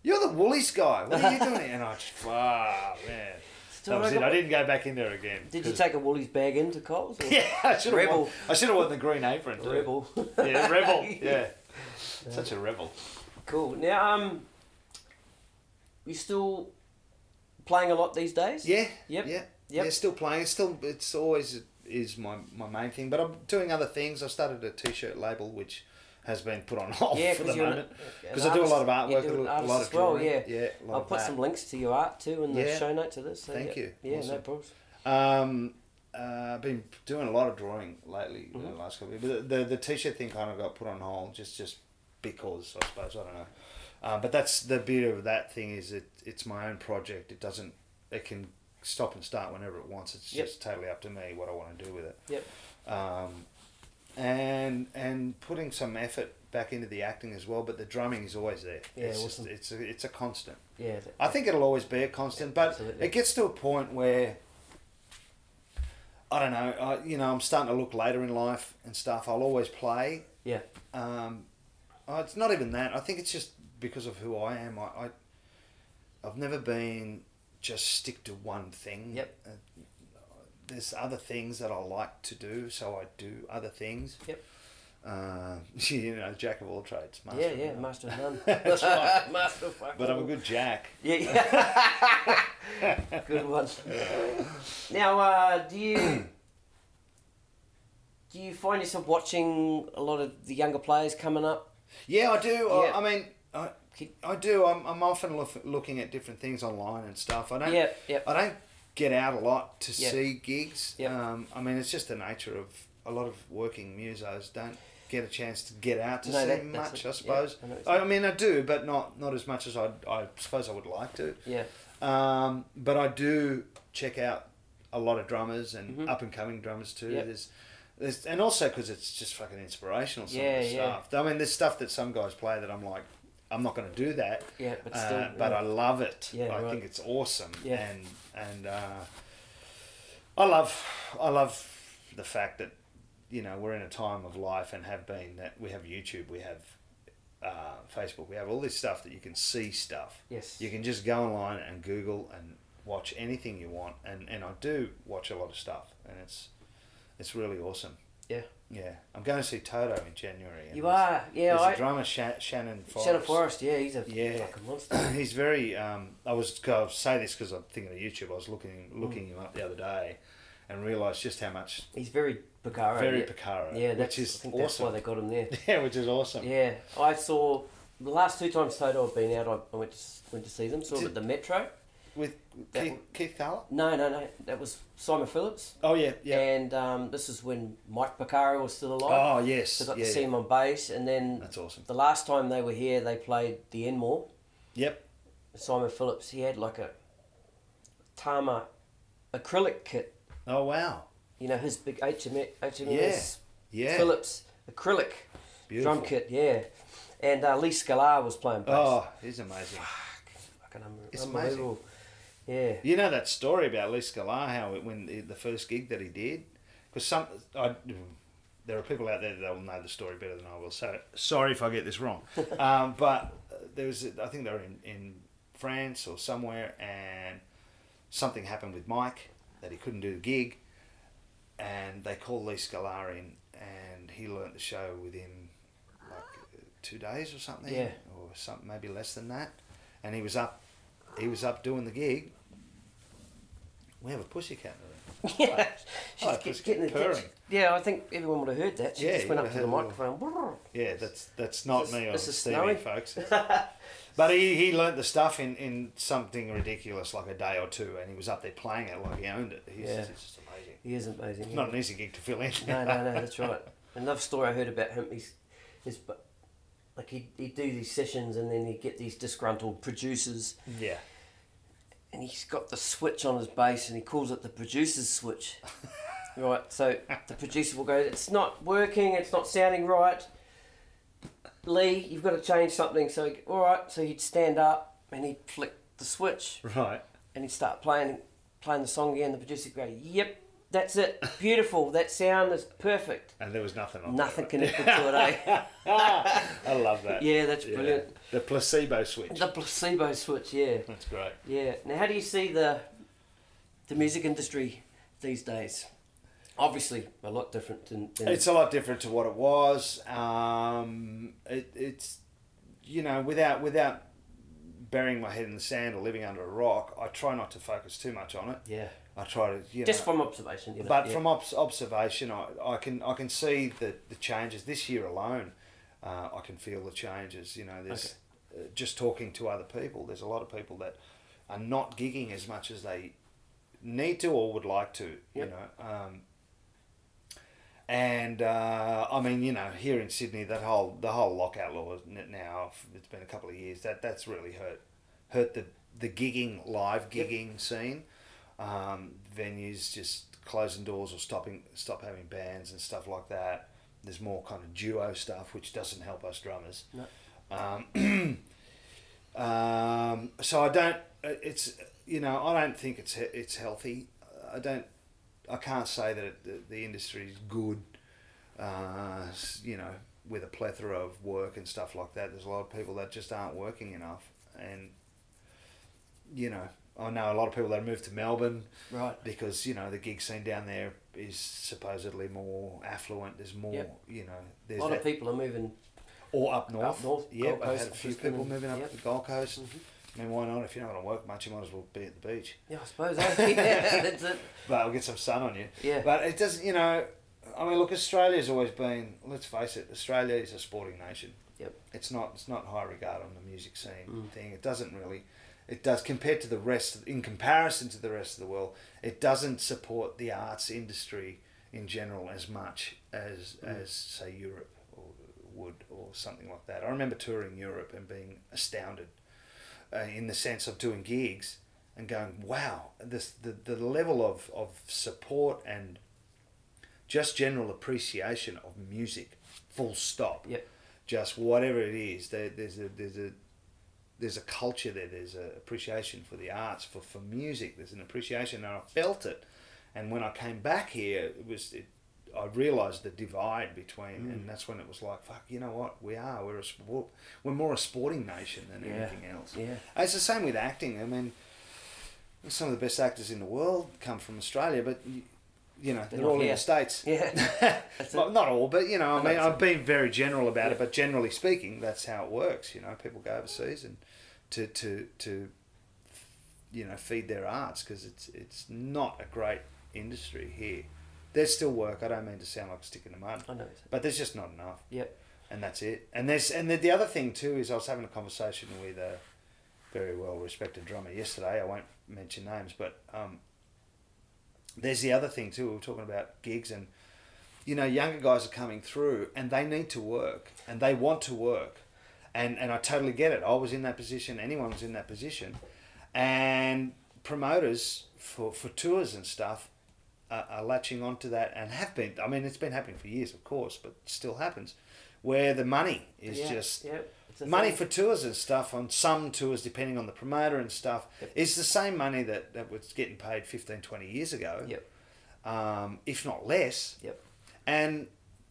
Speaker 2: "You're the Woolies guy. What are you doing?" here?" And I just, wow, man. That was it. I didn't go back in there again.
Speaker 1: Did you take a Woolies bag into Coles?
Speaker 2: Yeah, I should have.
Speaker 1: Rebel.
Speaker 2: Worn, I should have worn the green apron. Too.
Speaker 1: Rebel.
Speaker 2: Yeah, rebel. Yeah, such a rebel.
Speaker 1: Cool. Now, um, you still playing a lot these days?
Speaker 2: Yeah.
Speaker 1: Yep.
Speaker 2: Yeah.
Speaker 1: Yep.
Speaker 2: Yeah. Still playing. It's still. It's always is my my main thing. But I'm doing other things. I started a t-shirt label, which has been put on hold
Speaker 1: Yeah,
Speaker 2: for the moment. Because I do a lot of artwork, a lot
Speaker 1: as
Speaker 2: of
Speaker 1: well,
Speaker 2: drawing.
Speaker 1: yeah.
Speaker 2: Yeah. lot
Speaker 1: I'll
Speaker 2: of
Speaker 1: put some links to your art too in the
Speaker 2: Yeah.
Speaker 1: show note to this. So
Speaker 2: Thank
Speaker 1: yeah.
Speaker 2: you.
Speaker 1: Yeah, no
Speaker 2: Awesome.
Speaker 1: problems.
Speaker 2: Um, uh, I've been doing a lot of drawing lately in
Speaker 1: Mhm.
Speaker 2: the last couple of years. But the, the t-shirt thing kind of got put on hold just just because I suppose I don't know. Uh, but that's the beauty of that thing is it it's my own project. It doesn't it can stop and start whenever it wants. It's
Speaker 1: Yep.
Speaker 2: just totally up to me what I want to do with it.
Speaker 1: Yep.
Speaker 2: Um, and and putting some effort back into the acting as well. But the drumming is always there.
Speaker 1: Yeah,
Speaker 2: it's
Speaker 1: awesome.
Speaker 2: just it's a, it's a constant.
Speaker 1: Yeah.
Speaker 2: I think it'll always be a constant, but
Speaker 1: Absolutely.
Speaker 2: it gets to a point where I don't know. I, you know, I'm starting to look later in life and stuff. I'll always play.
Speaker 1: Yeah.
Speaker 2: Um, oh, it's not even that. I think it's just because of who I am. I, I I've never been just stick to one thing.
Speaker 1: Yep.
Speaker 2: Uh, there's other things that I like to do, so I do other things.
Speaker 1: Yep.
Speaker 2: Uh, you know, jack of all trades. Master
Speaker 1: yeah, yeah,
Speaker 2: none.
Speaker 1: master of none.
Speaker 2: That's right.
Speaker 1: master of fucking
Speaker 2: But I'm a good jack.
Speaker 1: Yeah, yeah. good one. Now, uh, do you do you find yourself watching a lot of the younger players coming up?
Speaker 2: Yeah, I do.
Speaker 1: Yeah.
Speaker 2: I, I mean, I, I do. I'm, I'm often look, looking at different things online and stuff. I don't.
Speaker 1: Yeah, yeah.
Speaker 2: I don't get out a lot to
Speaker 1: Yeah.
Speaker 2: see gigs.
Speaker 1: Yep.
Speaker 2: Um, I mean, it's just the nature of a lot of working musos don't get a chance to get out to
Speaker 1: No,
Speaker 2: see
Speaker 1: that-
Speaker 2: much.
Speaker 1: it.
Speaker 2: I suppose.
Speaker 1: Yeah, I
Speaker 2: I, mean, I do, but not not as much as I I suppose I would like to.
Speaker 1: Yeah,
Speaker 2: Um, but I do check out a lot of drummers and
Speaker 1: Mhm.
Speaker 2: up and coming drummers too.
Speaker 1: Yep.
Speaker 2: There's, there's, and also because it's just fucking inspirational. Some
Speaker 1: Yeah,
Speaker 2: of the
Speaker 1: yeah.
Speaker 2: stuff. I mean, there's stuff that some guys play that I'm like, I'm not going to do that.
Speaker 1: yeah, but
Speaker 2: uh,
Speaker 1: still.
Speaker 2: but
Speaker 1: yeah.
Speaker 2: I love it.
Speaker 1: Yeah,
Speaker 2: I
Speaker 1: right.
Speaker 2: think it's awesome.
Speaker 1: Yeah.
Speaker 2: And and uh, I love I love the fact that you know we're in a time of life and have been that we have YouTube, we have uh, Facebook, we have all this stuff that you can see stuff.
Speaker 1: yes.
Speaker 2: You can just go online and Google and watch anything you want, and, and I do watch a lot of stuff, and it's it's really awesome.
Speaker 1: Yeah.
Speaker 2: Yeah, I'm going to see Toto in January.
Speaker 1: You are, yeah.
Speaker 2: There's
Speaker 1: I,
Speaker 2: a drummer, Sha- Shannon Forrest.
Speaker 1: Shannon Forrest, yeah, he's a
Speaker 2: Yeah.
Speaker 1: fucking monster.
Speaker 2: He's very. Um, I was to say this because I'm thinking of YouTube. I was looking looking him up the other day, and realised just how much
Speaker 1: He's very Porcaro.
Speaker 2: very
Speaker 1: yeah.
Speaker 2: Porcaro,
Speaker 1: Yeah, that's,
Speaker 2: which is
Speaker 1: I think that's why they got him there.
Speaker 2: Yeah, which is awesome.
Speaker 1: Yeah, I saw the last two times Toto have been out. I, I went to went to see them. Saw them at the Metro.
Speaker 2: With
Speaker 1: That
Speaker 2: Keith, Keith Carlock.
Speaker 1: No, no, no. That was Simon Phillips.
Speaker 2: Oh yeah, yeah.
Speaker 1: And um, this is when Mike Porcaro was still alive.
Speaker 2: oh yes,
Speaker 1: so I got
Speaker 2: yeah,
Speaker 1: to see him on bass, and then
Speaker 2: That's awesome.
Speaker 1: the last time they were here, they played the Enmore.
Speaker 2: Yep.
Speaker 1: Simon Phillips, he had like a Tama acrylic kit.
Speaker 2: Oh wow.
Speaker 1: You know his big HM, HMS
Speaker 2: Yeah. Yeah.
Speaker 1: Phillips acrylic
Speaker 2: Beautiful.
Speaker 1: drum kit. Yeah, and uh, Lee Sklar was playing bass.
Speaker 2: Oh, he's amazing.
Speaker 1: Fuck, fucking unbe-
Speaker 2: It's
Speaker 1: unbelievable. Yeah.
Speaker 2: You know that story about Lee Sklar, how it, when the, the first gig that he did, because some I, there are people out there that will know the story better than I will. So sorry if I get this wrong, um, but there was I think they were in, in France or somewhere, and something happened with Mike that he couldn't do the gig, and they called Lee Sklar in, and he learnt the show within like two days or something,
Speaker 1: Yeah.
Speaker 2: or something maybe less than that, and he was up, he was up doing the gig. We have a pussycat in the room.
Speaker 1: yeah. She's
Speaker 2: Oh,
Speaker 1: get- getting the. Yeah, I think everyone would have heard that. She
Speaker 2: Yeah,
Speaker 1: just went up to the
Speaker 2: little-
Speaker 1: microphone.
Speaker 2: Yeah, that's that's not
Speaker 1: This
Speaker 2: me on
Speaker 1: this is
Speaker 2: Stevie,
Speaker 1: snowy.
Speaker 2: folks. but he, he learnt the stuff in, in something ridiculous like a day or two, and he was up there playing it like he owned it. He's,
Speaker 1: Yeah.
Speaker 2: it's just amazing.
Speaker 1: He is amazing.
Speaker 2: It's
Speaker 1: yeah.
Speaker 2: not an easy gig to fill in.
Speaker 1: no, no, no, that's right. Another story I heard about him, he's, bu- like he'd, he'd do these sessions and then he'd get these disgruntled producers
Speaker 2: Yeah.
Speaker 1: And he's got the switch on his bass and he calls it the producer's switch. right, so the producer will go, It's not working, it's not sounding right. Lee, you've got to change something. So, all right, so he'd stand up and he'd flick the switch
Speaker 2: Right.
Speaker 1: and he'd start playing playing the song again. The producer would go, Yep, that's it, beautiful, that sound is perfect.
Speaker 2: And there was nothing on
Speaker 1: Nothing connected to it, eh?
Speaker 2: I love that.
Speaker 1: Yeah, that's
Speaker 2: Yeah.
Speaker 1: brilliant.
Speaker 2: The placebo switch.
Speaker 1: The placebo switch, yeah.
Speaker 2: That's great.
Speaker 1: Yeah. Now, how do you see the the music industry these days? Obviously, a lot different than. than
Speaker 2: It's a lot different to what it was. Um, it, it's you know without without burying my head in the sand or living under a rock, I try not to focus too much on it.
Speaker 1: yeah.
Speaker 2: I try to you know,
Speaker 1: Just from observation, you know.
Speaker 2: but
Speaker 1: yeah.
Speaker 2: from obs- observation, I, I can I can see the, the changes this year alone. Uh, I can feel the changes. You know, there's uh, just talking to other people. There's a lot of people that are not gigging as much as they need to or would like to. You know, um, and uh, I mean, you know, here in Sydney, that whole the whole lockout law now. It's been a couple of years. That that's really hurt hurt the the gigging live
Speaker 1: Yep.
Speaker 2: gigging scene. Um, venues just closing doors or stopping stop having bands and stuff like that. There's more kind of duo stuff, which doesn't help us drummers.
Speaker 1: No.
Speaker 2: Um, um, so I don't. It's you know I don't think it's it's healthy. I don't. I can't say that it, the, the industry is good. Uh, you know, with a plethora of work and stuff like that, there's a lot of people that just aren't working enough, and you know, I know a lot of people that moved to Melbourne
Speaker 1: right.
Speaker 2: because you know the gig scene down there is supposedly more affluent. There's more,
Speaker 1: Yep.
Speaker 2: you know, there's A
Speaker 1: lot
Speaker 2: that,
Speaker 1: of people are moving.
Speaker 2: or up north.
Speaker 1: Up north,
Speaker 2: yeah, I've had a few people moving up
Speaker 1: yep.
Speaker 2: to the Gold Coast.
Speaker 1: Mhm.
Speaker 2: I mean, why not? If you're not going to work much, you might as well be at the beach.
Speaker 1: Yeah, I suppose. Eh? yeah, that's it.
Speaker 2: But I'll get some sun on you.
Speaker 1: Yeah.
Speaker 2: But it doesn't, you know. I mean, look, Australia's always been. Let's face it, Australia is a sporting nation.
Speaker 1: Yep.
Speaker 2: It's not. It's not high regard on the music scene
Speaker 1: Mm.
Speaker 2: thing. It doesn't really. It does compared to the rest. In comparison to the rest of the world, it doesn't support the arts industry in general as much as
Speaker 1: Mm.
Speaker 2: as say Europe or would or something like that. I remember touring Europe and being astounded uh, in the sense of doing gigs and going, wow, this the, the level of, of support and just general appreciation of music, full stop.
Speaker 1: Yep.
Speaker 2: Just whatever it is, there, there's a there's a there's a culture there. There's a appreciation for the arts, for, for music. There's an appreciation, and I felt it. And when I came back here, it was it, I realised the divide between, and mm. that's when it was like, fuck, you know what? We are. We're a sport. We're more a sporting nation than
Speaker 1: Yeah.
Speaker 2: anything else.
Speaker 1: Yeah.
Speaker 2: It's the same with acting. I mean, some of the best actors in the world come from Australia, but you, you know they're,
Speaker 1: not
Speaker 2: all in the states.
Speaker 1: Yeah.
Speaker 2: Well, not all, but you know, I
Speaker 1: I
Speaker 2: mean, I've been very general about it, but generally speaking, that's how it works. You know, people go overseas and to to to you know feed their arts because it's it's not a great industry here. There's still work. I don't mean to sound like a stick in the mud,
Speaker 1: I know.
Speaker 2: but there's just not enough
Speaker 1: Yep.
Speaker 2: and that's it. And there's and the, the other thing too is I was having a conversation with a very well respected drummer yesterday. I won't mention names, but um, there's the other thing too. We were talking about gigs and you know younger guys are coming through and they need to work and they want to work, and and I totally get it. I was in that position. Anyone was in that position, and promoters for for tours and stuff are, are latching onto that and have been. I mean, it's been happening for years, of course, but still happens. Where the money is
Speaker 1: yeah.
Speaker 2: just. Money
Speaker 1: thing.
Speaker 2: for tours and stuff on some tours, depending on the promoter and stuff,
Speaker 1: Yep.
Speaker 2: is the same money that, that was getting paid 15, 20 years ago,
Speaker 1: Yep.
Speaker 2: um, if not less.
Speaker 1: Yep.
Speaker 2: And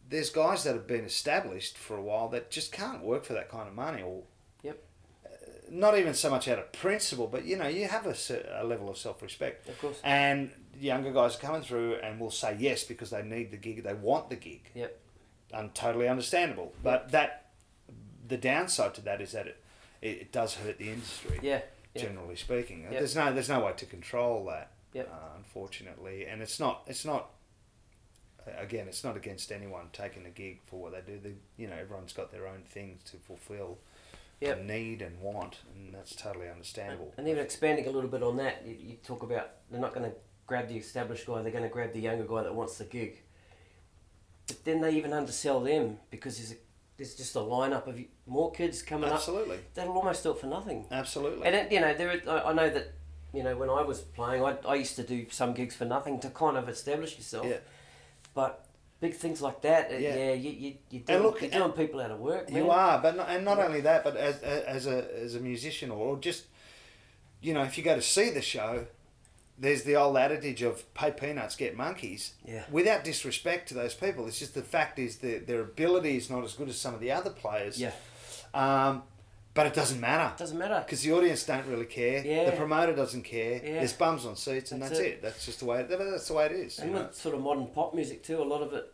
Speaker 2: there's guys that have been established for a while that just can't work for that kind of money or
Speaker 1: Yep.
Speaker 2: uh, not even so much out of principle, but you know, you have a, a level of self respect.
Speaker 1: Of course.
Speaker 2: And younger guys are coming through and will say yes because they need the gig, they want the gig.
Speaker 1: Yep.
Speaker 2: And totally understandable. But that, the downside to that is that it, it, does hurt the industry,
Speaker 1: Yeah. Yeah.
Speaker 2: generally speaking.
Speaker 1: Yep.
Speaker 2: There's no there's no way to control that,
Speaker 1: Yep.
Speaker 2: uh, unfortunately. And it's not it's not. Again, it's not against anyone taking a gig for what they do. They, you know, everyone's got their own things to fulfil,
Speaker 1: Yep.
Speaker 2: and need and want, and that's totally understandable.
Speaker 1: And even expanding a little bit on that, you, you talk about they're not going to grab the established guy; they're going to grab the younger guy that wants the gig. But then they even undersell them because there's a there's just a lineup of more kids coming
Speaker 2: Absolutely.
Speaker 1: up. Absolutely. That'll almost do it for nothing.
Speaker 2: Absolutely.
Speaker 1: And it, you know, there are, I know that you know when I was playing, I, I used to do some gigs for nothing to kind of establish yourself.
Speaker 2: Yeah.
Speaker 1: But big things like that, uh,
Speaker 2: Yeah.
Speaker 1: yeah, you you you
Speaker 2: And
Speaker 1: doing,
Speaker 2: look,
Speaker 1: you're doing people out of work.
Speaker 2: You are, but not, and not only that, but as as a as a musician or just, you know, if you go to see the show, there's the old adage of pay peanuts, get monkeys.
Speaker 1: Yeah.
Speaker 2: Without disrespect to those people, it's just the fact is that their ability is not as good as some of the other players.
Speaker 1: Yeah,
Speaker 2: Um, but it doesn't matter
Speaker 1: doesn't matter.
Speaker 2: because the audience don't really care.
Speaker 1: Yeah.
Speaker 2: The promoter doesn't care.
Speaker 1: Yeah.
Speaker 2: There's bums on seats, and
Speaker 1: That's
Speaker 2: that's,
Speaker 1: it.
Speaker 2: it. That's just the way. That's the way it is.
Speaker 1: And
Speaker 2: know?
Speaker 1: with sort of modern pop music too, a lot of it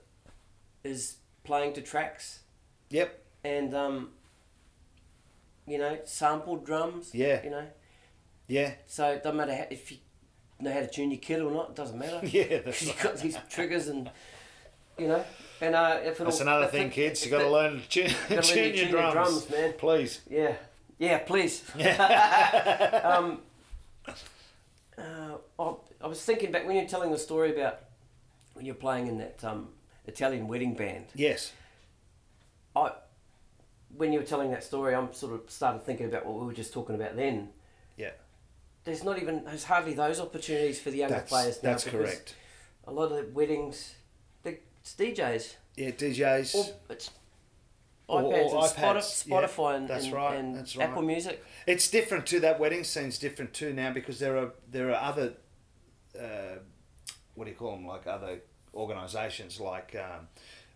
Speaker 1: is playing to tracks
Speaker 2: Yep.
Speaker 1: and um, you know, sampled drums.
Speaker 2: Yeah.
Speaker 1: You know,
Speaker 2: Yeah.
Speaker 1: so it doesn't matter how, if you know how to tune your kit or not. It doesn't matter.
Speaker 2: Yeah. That's
Speaker 1: You've got these triggers and you know, and uh, if it'll,
Speaker 2: That's another
Speaker 1: if
Speaker 2: thing,
Speaker 1: it-
Speaker 2: kids. You got to learn to tune, tune your
Speaker 1: tune your
Speaker 2: drums,
Speaker 1: drums, man.
Speaker 2: Please.
Speaker 1: Yeah, yeah, please. um, uh, I, I was thinking back when you're telling the story about when you're playing in that um, Italian wedding band.
Speaker 2: Yes.
Speaker 1: I, when you were telling that story, I'm sort of started thinking about what we were just talking about then.
Speaker 2: Yeah.
Speaker 1: There's not even there's hardly those opportunities for the younger
Speaker 2: That's,
Speaker 1: players now.
Speaker 2: that's correct.
Speaker 1: A lot of the weddings, they- it's DJs
Speaker 2: Yeah, DJs.
Speaker 1: or it's
Speaker 2: Or-
Speaker 1: iPads
Speaker 2: or iPads, yeah,
Speaker 1: Spotify and,
Speaker 2: that's
Speaker 1: and,
Speaker 2: right,
Speaker 1: and
Speaker 2: that's right.
Speaker 1: Apple Music.
Speaker 2: It's different too. That wedding scene's different too now because there are there are other, uh, what do you call them? Like other organisations like um,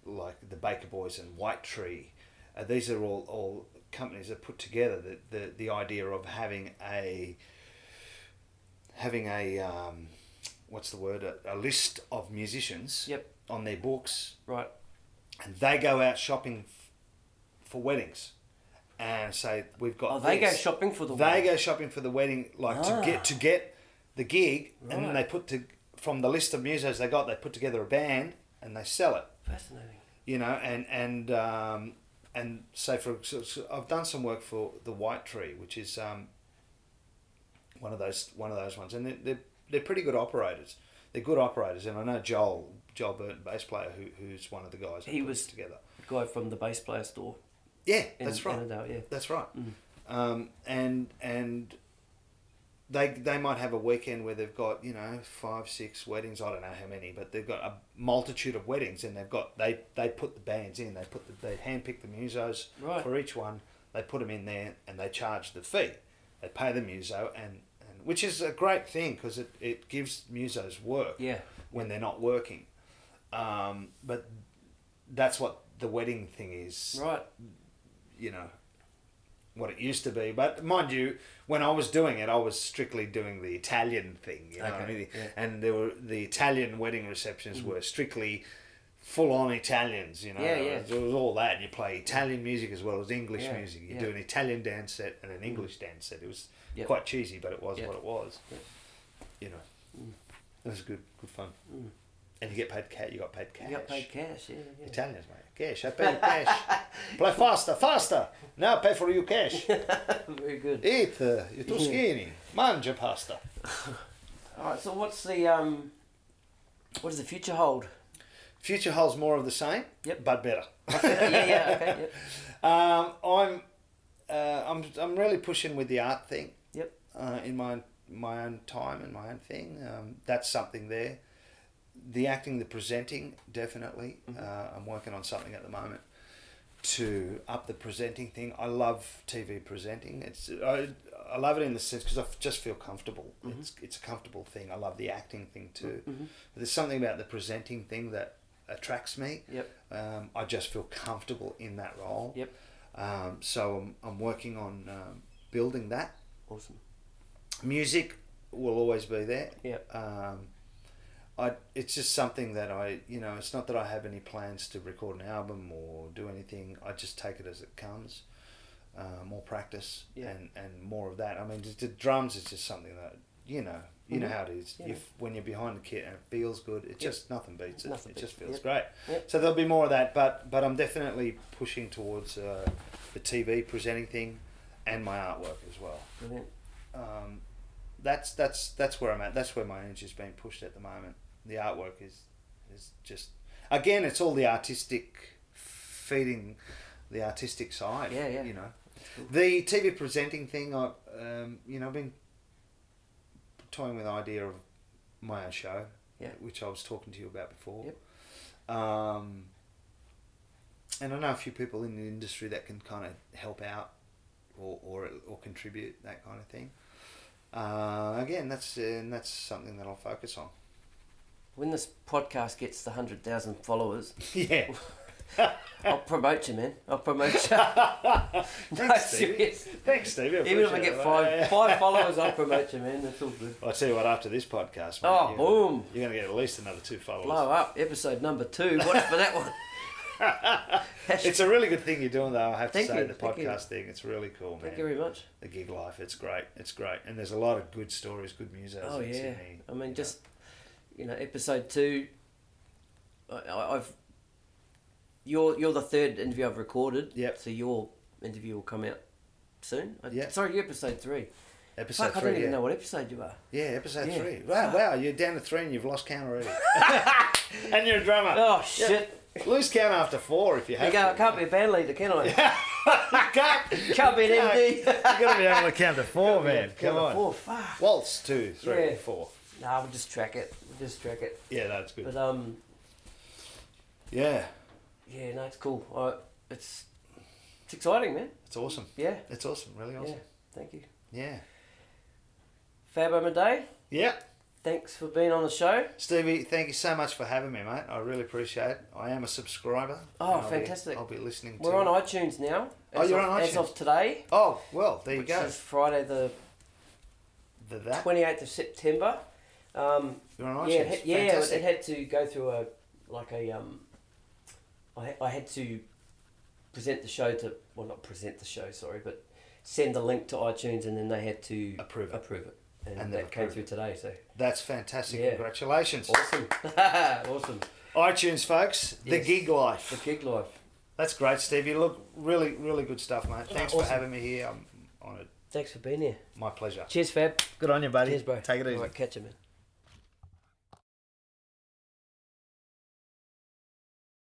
Speaker 2: like the Baker Boys and White Tree. Uh, these are all, all companies that put together the, the, the idea of having a having a um, what's the word a, a list of musicians
Speaker 1: Yep.
Speaker 2: on their books
Speaker 1: Right.
Speaker 2: and they go out shopping f- for weddings and say we've got
Speaker 1: Oh, they go shopping for the
Speaker 2: they
Speaker 1: wedding.
Speaker 2: go shopping for the wedding like
Speaker 1: Ah.
Speaker 2: to get to get the gig and then they put to from the list of musos they got they put together a band and they sell it
Speaker 1: Fascinating.
Speaker 2: you know and and um, and say for so, so I've done some work for the White Tree which is um, one of those one of those ones and they're, they're, they're pretty good operators they're good operators and I know Joel Joel Burton bass player who, who's one of the guys that
Speaker 1: He was-
Speaker 2: together
Speaker 1: The guy from the bass player store.
Speaker 2: yeah
Speaker 1: In,
Speaker 2: that's right
Speaker 1: Annandale, yeah.
Speaker 2: that's right.
Speaker 1: Mm.
Speaker 2: Um, and and they they might have a weekend where they've got you know five six weddings. I don't know how many, but they've got a multitude of weddings, and they've got they they put the bands in. They put the, they handpick the musos
Speaker 1: Right.
Speaker 2: for each one. They put them in there, and they charge the fee. They pay the muso, and which is a great thing because it, it gives musos work
Speaker 1: Yeah.
Speaker 2: when they're not working. Um, but that's what the wedding thing is
Speaker 1: Right.
Speaker 2: you know what it used to be. But mind you, when I was doing it, I was strictly doing the Italian thing. You know,
Speaker 1: Okay,
Speaker 2: I mean?
Speaker 1: yeah.
Speaker 2: and there were the Italian wedding receptions were strictly full on Italians. You know,
Speaker 1: Yeah, yeah.
Speaker 2: It was all that. And you play Italian music as well as English
Speaker 1: Yeah,
Speaker 2: music. You do an Italian dance set and an English dance set. It was
Speaker 1: Yep.
Speaker 2: quite cheesy, but it was
Speaker 1: Yep.
Speaker 2: what it was.
Speaker 1: Yep.
Speaker 2: You know, it was good, good fun.
Speaker 1: Mm.
Speaker 2: And you get paid cash. You got paid cash.
Speaker 1: You got paid cash, yeah. yeah.
Speaker 2: Italians, mate. Cash. I pay you cash. Play faster, faster. Now I pay for you cash.
Speaker 1: Very good.
Speaker 2: Eat. Uh, you're too skinny. Mangia pasta.
Speaker 1: All right. So what's the um, what does the future hold?
Speaker 2: Future holds more of the same,
Speaker 1: Yep.
Speaker 2: but better.
Speaker 1: yeah. Yeah. Okay. Yep.
Speaker 2: Um, I'm, uh, I'm, I'm really pushing with the art thing. Uh, in my my own time and my own thing. Um, that's something there. The acting, the presenting, definitely.
Speaker 1: Mm-hmm.
Speaker 2: Uh, I'm working on something at the moment to up the presenting thing. I love TV presenting. It's I, I love it in the sense because I f- just feel comfortable.
Speaker 1: Mm-hmm.
Speaker 2: It's it's a comfortable thing. I love the acting thing too.
Speaker 1: Mhm.
Speaker 2: But there's something about the presenting thing that attracts me.
Speaker 1: Yep.
Speaker 2: Um, I just feel comfortable in that role.
Speaker 1: Yep.
Speaker 2: Um, so I'm, I'm working on um, building that.
Speaker 1: Awesome.
Speaker 2: Music will always be there.
Speaker 1: Yep.
Speaker 2: Um, I, it's just something that I, you know, it's not that I have any plans to record an album or do anything. I just take it as it comes. Uh, more practice
Speaker 1: Yeah.
Speaker 2: and, and more of that. I mean, just the drums is just something that you know, you know
Speaker 1: Mhm.
Speaker 2: how it is.
Speaker 1: Yeah.
Speaker 2: If when you're behind the kit and it feels good, it just nothing beats it.
Speaker 1: Nothing
Speaker 2: it just
Speaker 1: beats it.
Speaker 2: feels
Speaker 1: Yep.
Speaker 2: great.
Speaker 1: Yep.
Speaker 2: So there'll be more of that, but but I'm definitely pushing towards uh, the TV presenting thing and my artwork as well
Speaker 1: Brilliant.
Speaker 2: Um, that's that's that's where I'm at. That's where my energy is being pushed at the moment. The artwork is is just again, it's all the artistic feeding the artistic side.
Speaker 1: Yeah, yeah.
Speaker 2: You know,
Speaker 1: cool.
Speaker 2: the TV presenting thing. I, um, you know, I've been toying with the idea of my own show,
Speaker 1: Yeah.
Speaker 2: which I was talking to you about before.
Speaker 1: Yep.
Speaker 2: Um, and I know a few people in the industry that can kind of help out or, or, or contribute that kind of thing. Uh, again, that's uh, and that's something that I'll focus on.
Speaker 1: When this podcast gets the 100,000 followers,
Speaker 2: yeah.
Speaker 1: I'll promote you, man. I'll promote you. no,
Speaker 2: Thanks, Stevie. Thanks, Stevie.
Speaker 1: Even if I get five five followers, I'll promote you, man. That's all good.
Speaker 2: I'll tell you what, after this podcast, mate,
Speaker 1: Oh,
Speaker 2: you're,
Speaker 1: boom.
Speaker 2: you're going to get at least another two followers.
Speaker 1: Blow up. Episode number two. Watch for that one.
Speaker 2: It's a really good thing you're doing, though. I have to say,
Speaker 1: you,
Speaker 2: the
Speaker 1: thank you.
Speaker 2: podcast thing. It's really cool, man.
Speaker 1: Thank you very much.
Speaker 2: The gig life, it's great. It's great, and there's a lot of good stories, good music.
Speaker 1: Oh yeah.
Speaker 2: Sydney,
Speaker 1: I mean,
Speaker 2: you
Speaker 1: just you know, episode two. I, I- I've. You're you're the third interview I've recorded.
Speaker 2: Yep.
Speaker 1: So your interview will come out soon. Uh,
Speaker 2: yeah.
Speaker 1: Sorry, episode three.
Speaker 2: know. episode
Speaker 1: Fuck, I
Speaker 2: three.
Speaker 1: don't even
Speaker 2: yeah.
Speaker 1: know what episode you are.
Speaker 2: Yeah, episode
Speaker 1: Yeah.
Speaker 2: three. Wow, wow, you're down to three and you've lost count already. and you're a drummer.
Speaker 1: Oh shit!
Speaker 2: Lose count after four if you have.
Speaker 1: You go, I
Speaker 2: to.
Speaker 1: can't be a band leader, can I?
Speaker 2: can't,
Speaker 1: can't be an MD.
Speaker 2: You've got to be able to count to four, man. Come
Speaker 1: Count
Speaker 2: on.
Speaker 1: Four. Fuck.
Speaker 2: Waltz, two, three,
Speaker 1: Yeah.
Speaker 2: four.
Speaker 1: Nah, we'll just track it. We'll just track it.
Speaker 2: Yeah, that's good.
Speaker 1: But um,
Speaker 2: Yeah,
Speaker 1: yeah, no, it's cool. I, it's it's exciting, man.
Speaker 2: it's awesome.
Speaker 1: Yeah.
Speaker 2: It's awesome, really
Speaker 1: Yeah.
Speaker 2: awesome.
Speaker 1: Thank you.
Speaker 2: Yeah.
Speaker 1: Fab Day.
Speaker 2: Yeah.
Speaker 1: Thanks for being on the show.
Speaker 2: Stevie, thank you so much for having me, mate. I really appreciate it. I am a subscriber.
Speaker 1: Oh,
Speaker 2: and I'll be-
Speaker 1: fantastic.
Speaker 2: I'll be listening
Speaker 1: We're
Speaker 2: to
Speaker 1: on iTunes now.
Speaker 2: Oh, you're
Speaker 1: of,
Speaker 2: on
Speaker 1: As
Speaker 2: iTunes.
Speaker 1: of today,
Speaker 2: Oh, well, there you
Speaker 1: which
Speaker 2: go.
Speaker 1: is Friday the
Speaker 2: The that.
Speaker 1: 28th of September. Um,
Speaker 2: You're on iTunes.
Speaker 1: yeah, it had, yeah,
Speaker 2: Fantastic.
Speaker 1: it had to go through a like a um. I I had to present the show to well not present the show sorry but send the link to iTunes and then they had to
Speaker 2: Approve it.
Speaker 1: approve it and,
Speaker 2: And
Speaker 1: that came
Speaker 2: approved
Speaker 1: through today so
Speaker 2: That's fantastic.
Speaker 1: Yeah.
Speaker 2: Congratulations.
Speaker 1: awesome awesome
Speaker 2: iTunes, folks. The
Speaker 1: Yes.
Speaker 2: gig life.
Speaker 1: the gig life
Speaker 2: That's great, Stevie. Look, really, really good stuff, mate. Thanks for having me here. I'm honoured.
Speaker 1: thanks for being here
Speaker 2: My pleasure.
Speaker 1: cheers Fab
Speaker 2: Good on you, buddy.
Speaker 1: cheers bro
Speaker 2: Take it easy.
Speaker 1: All right, catch you man.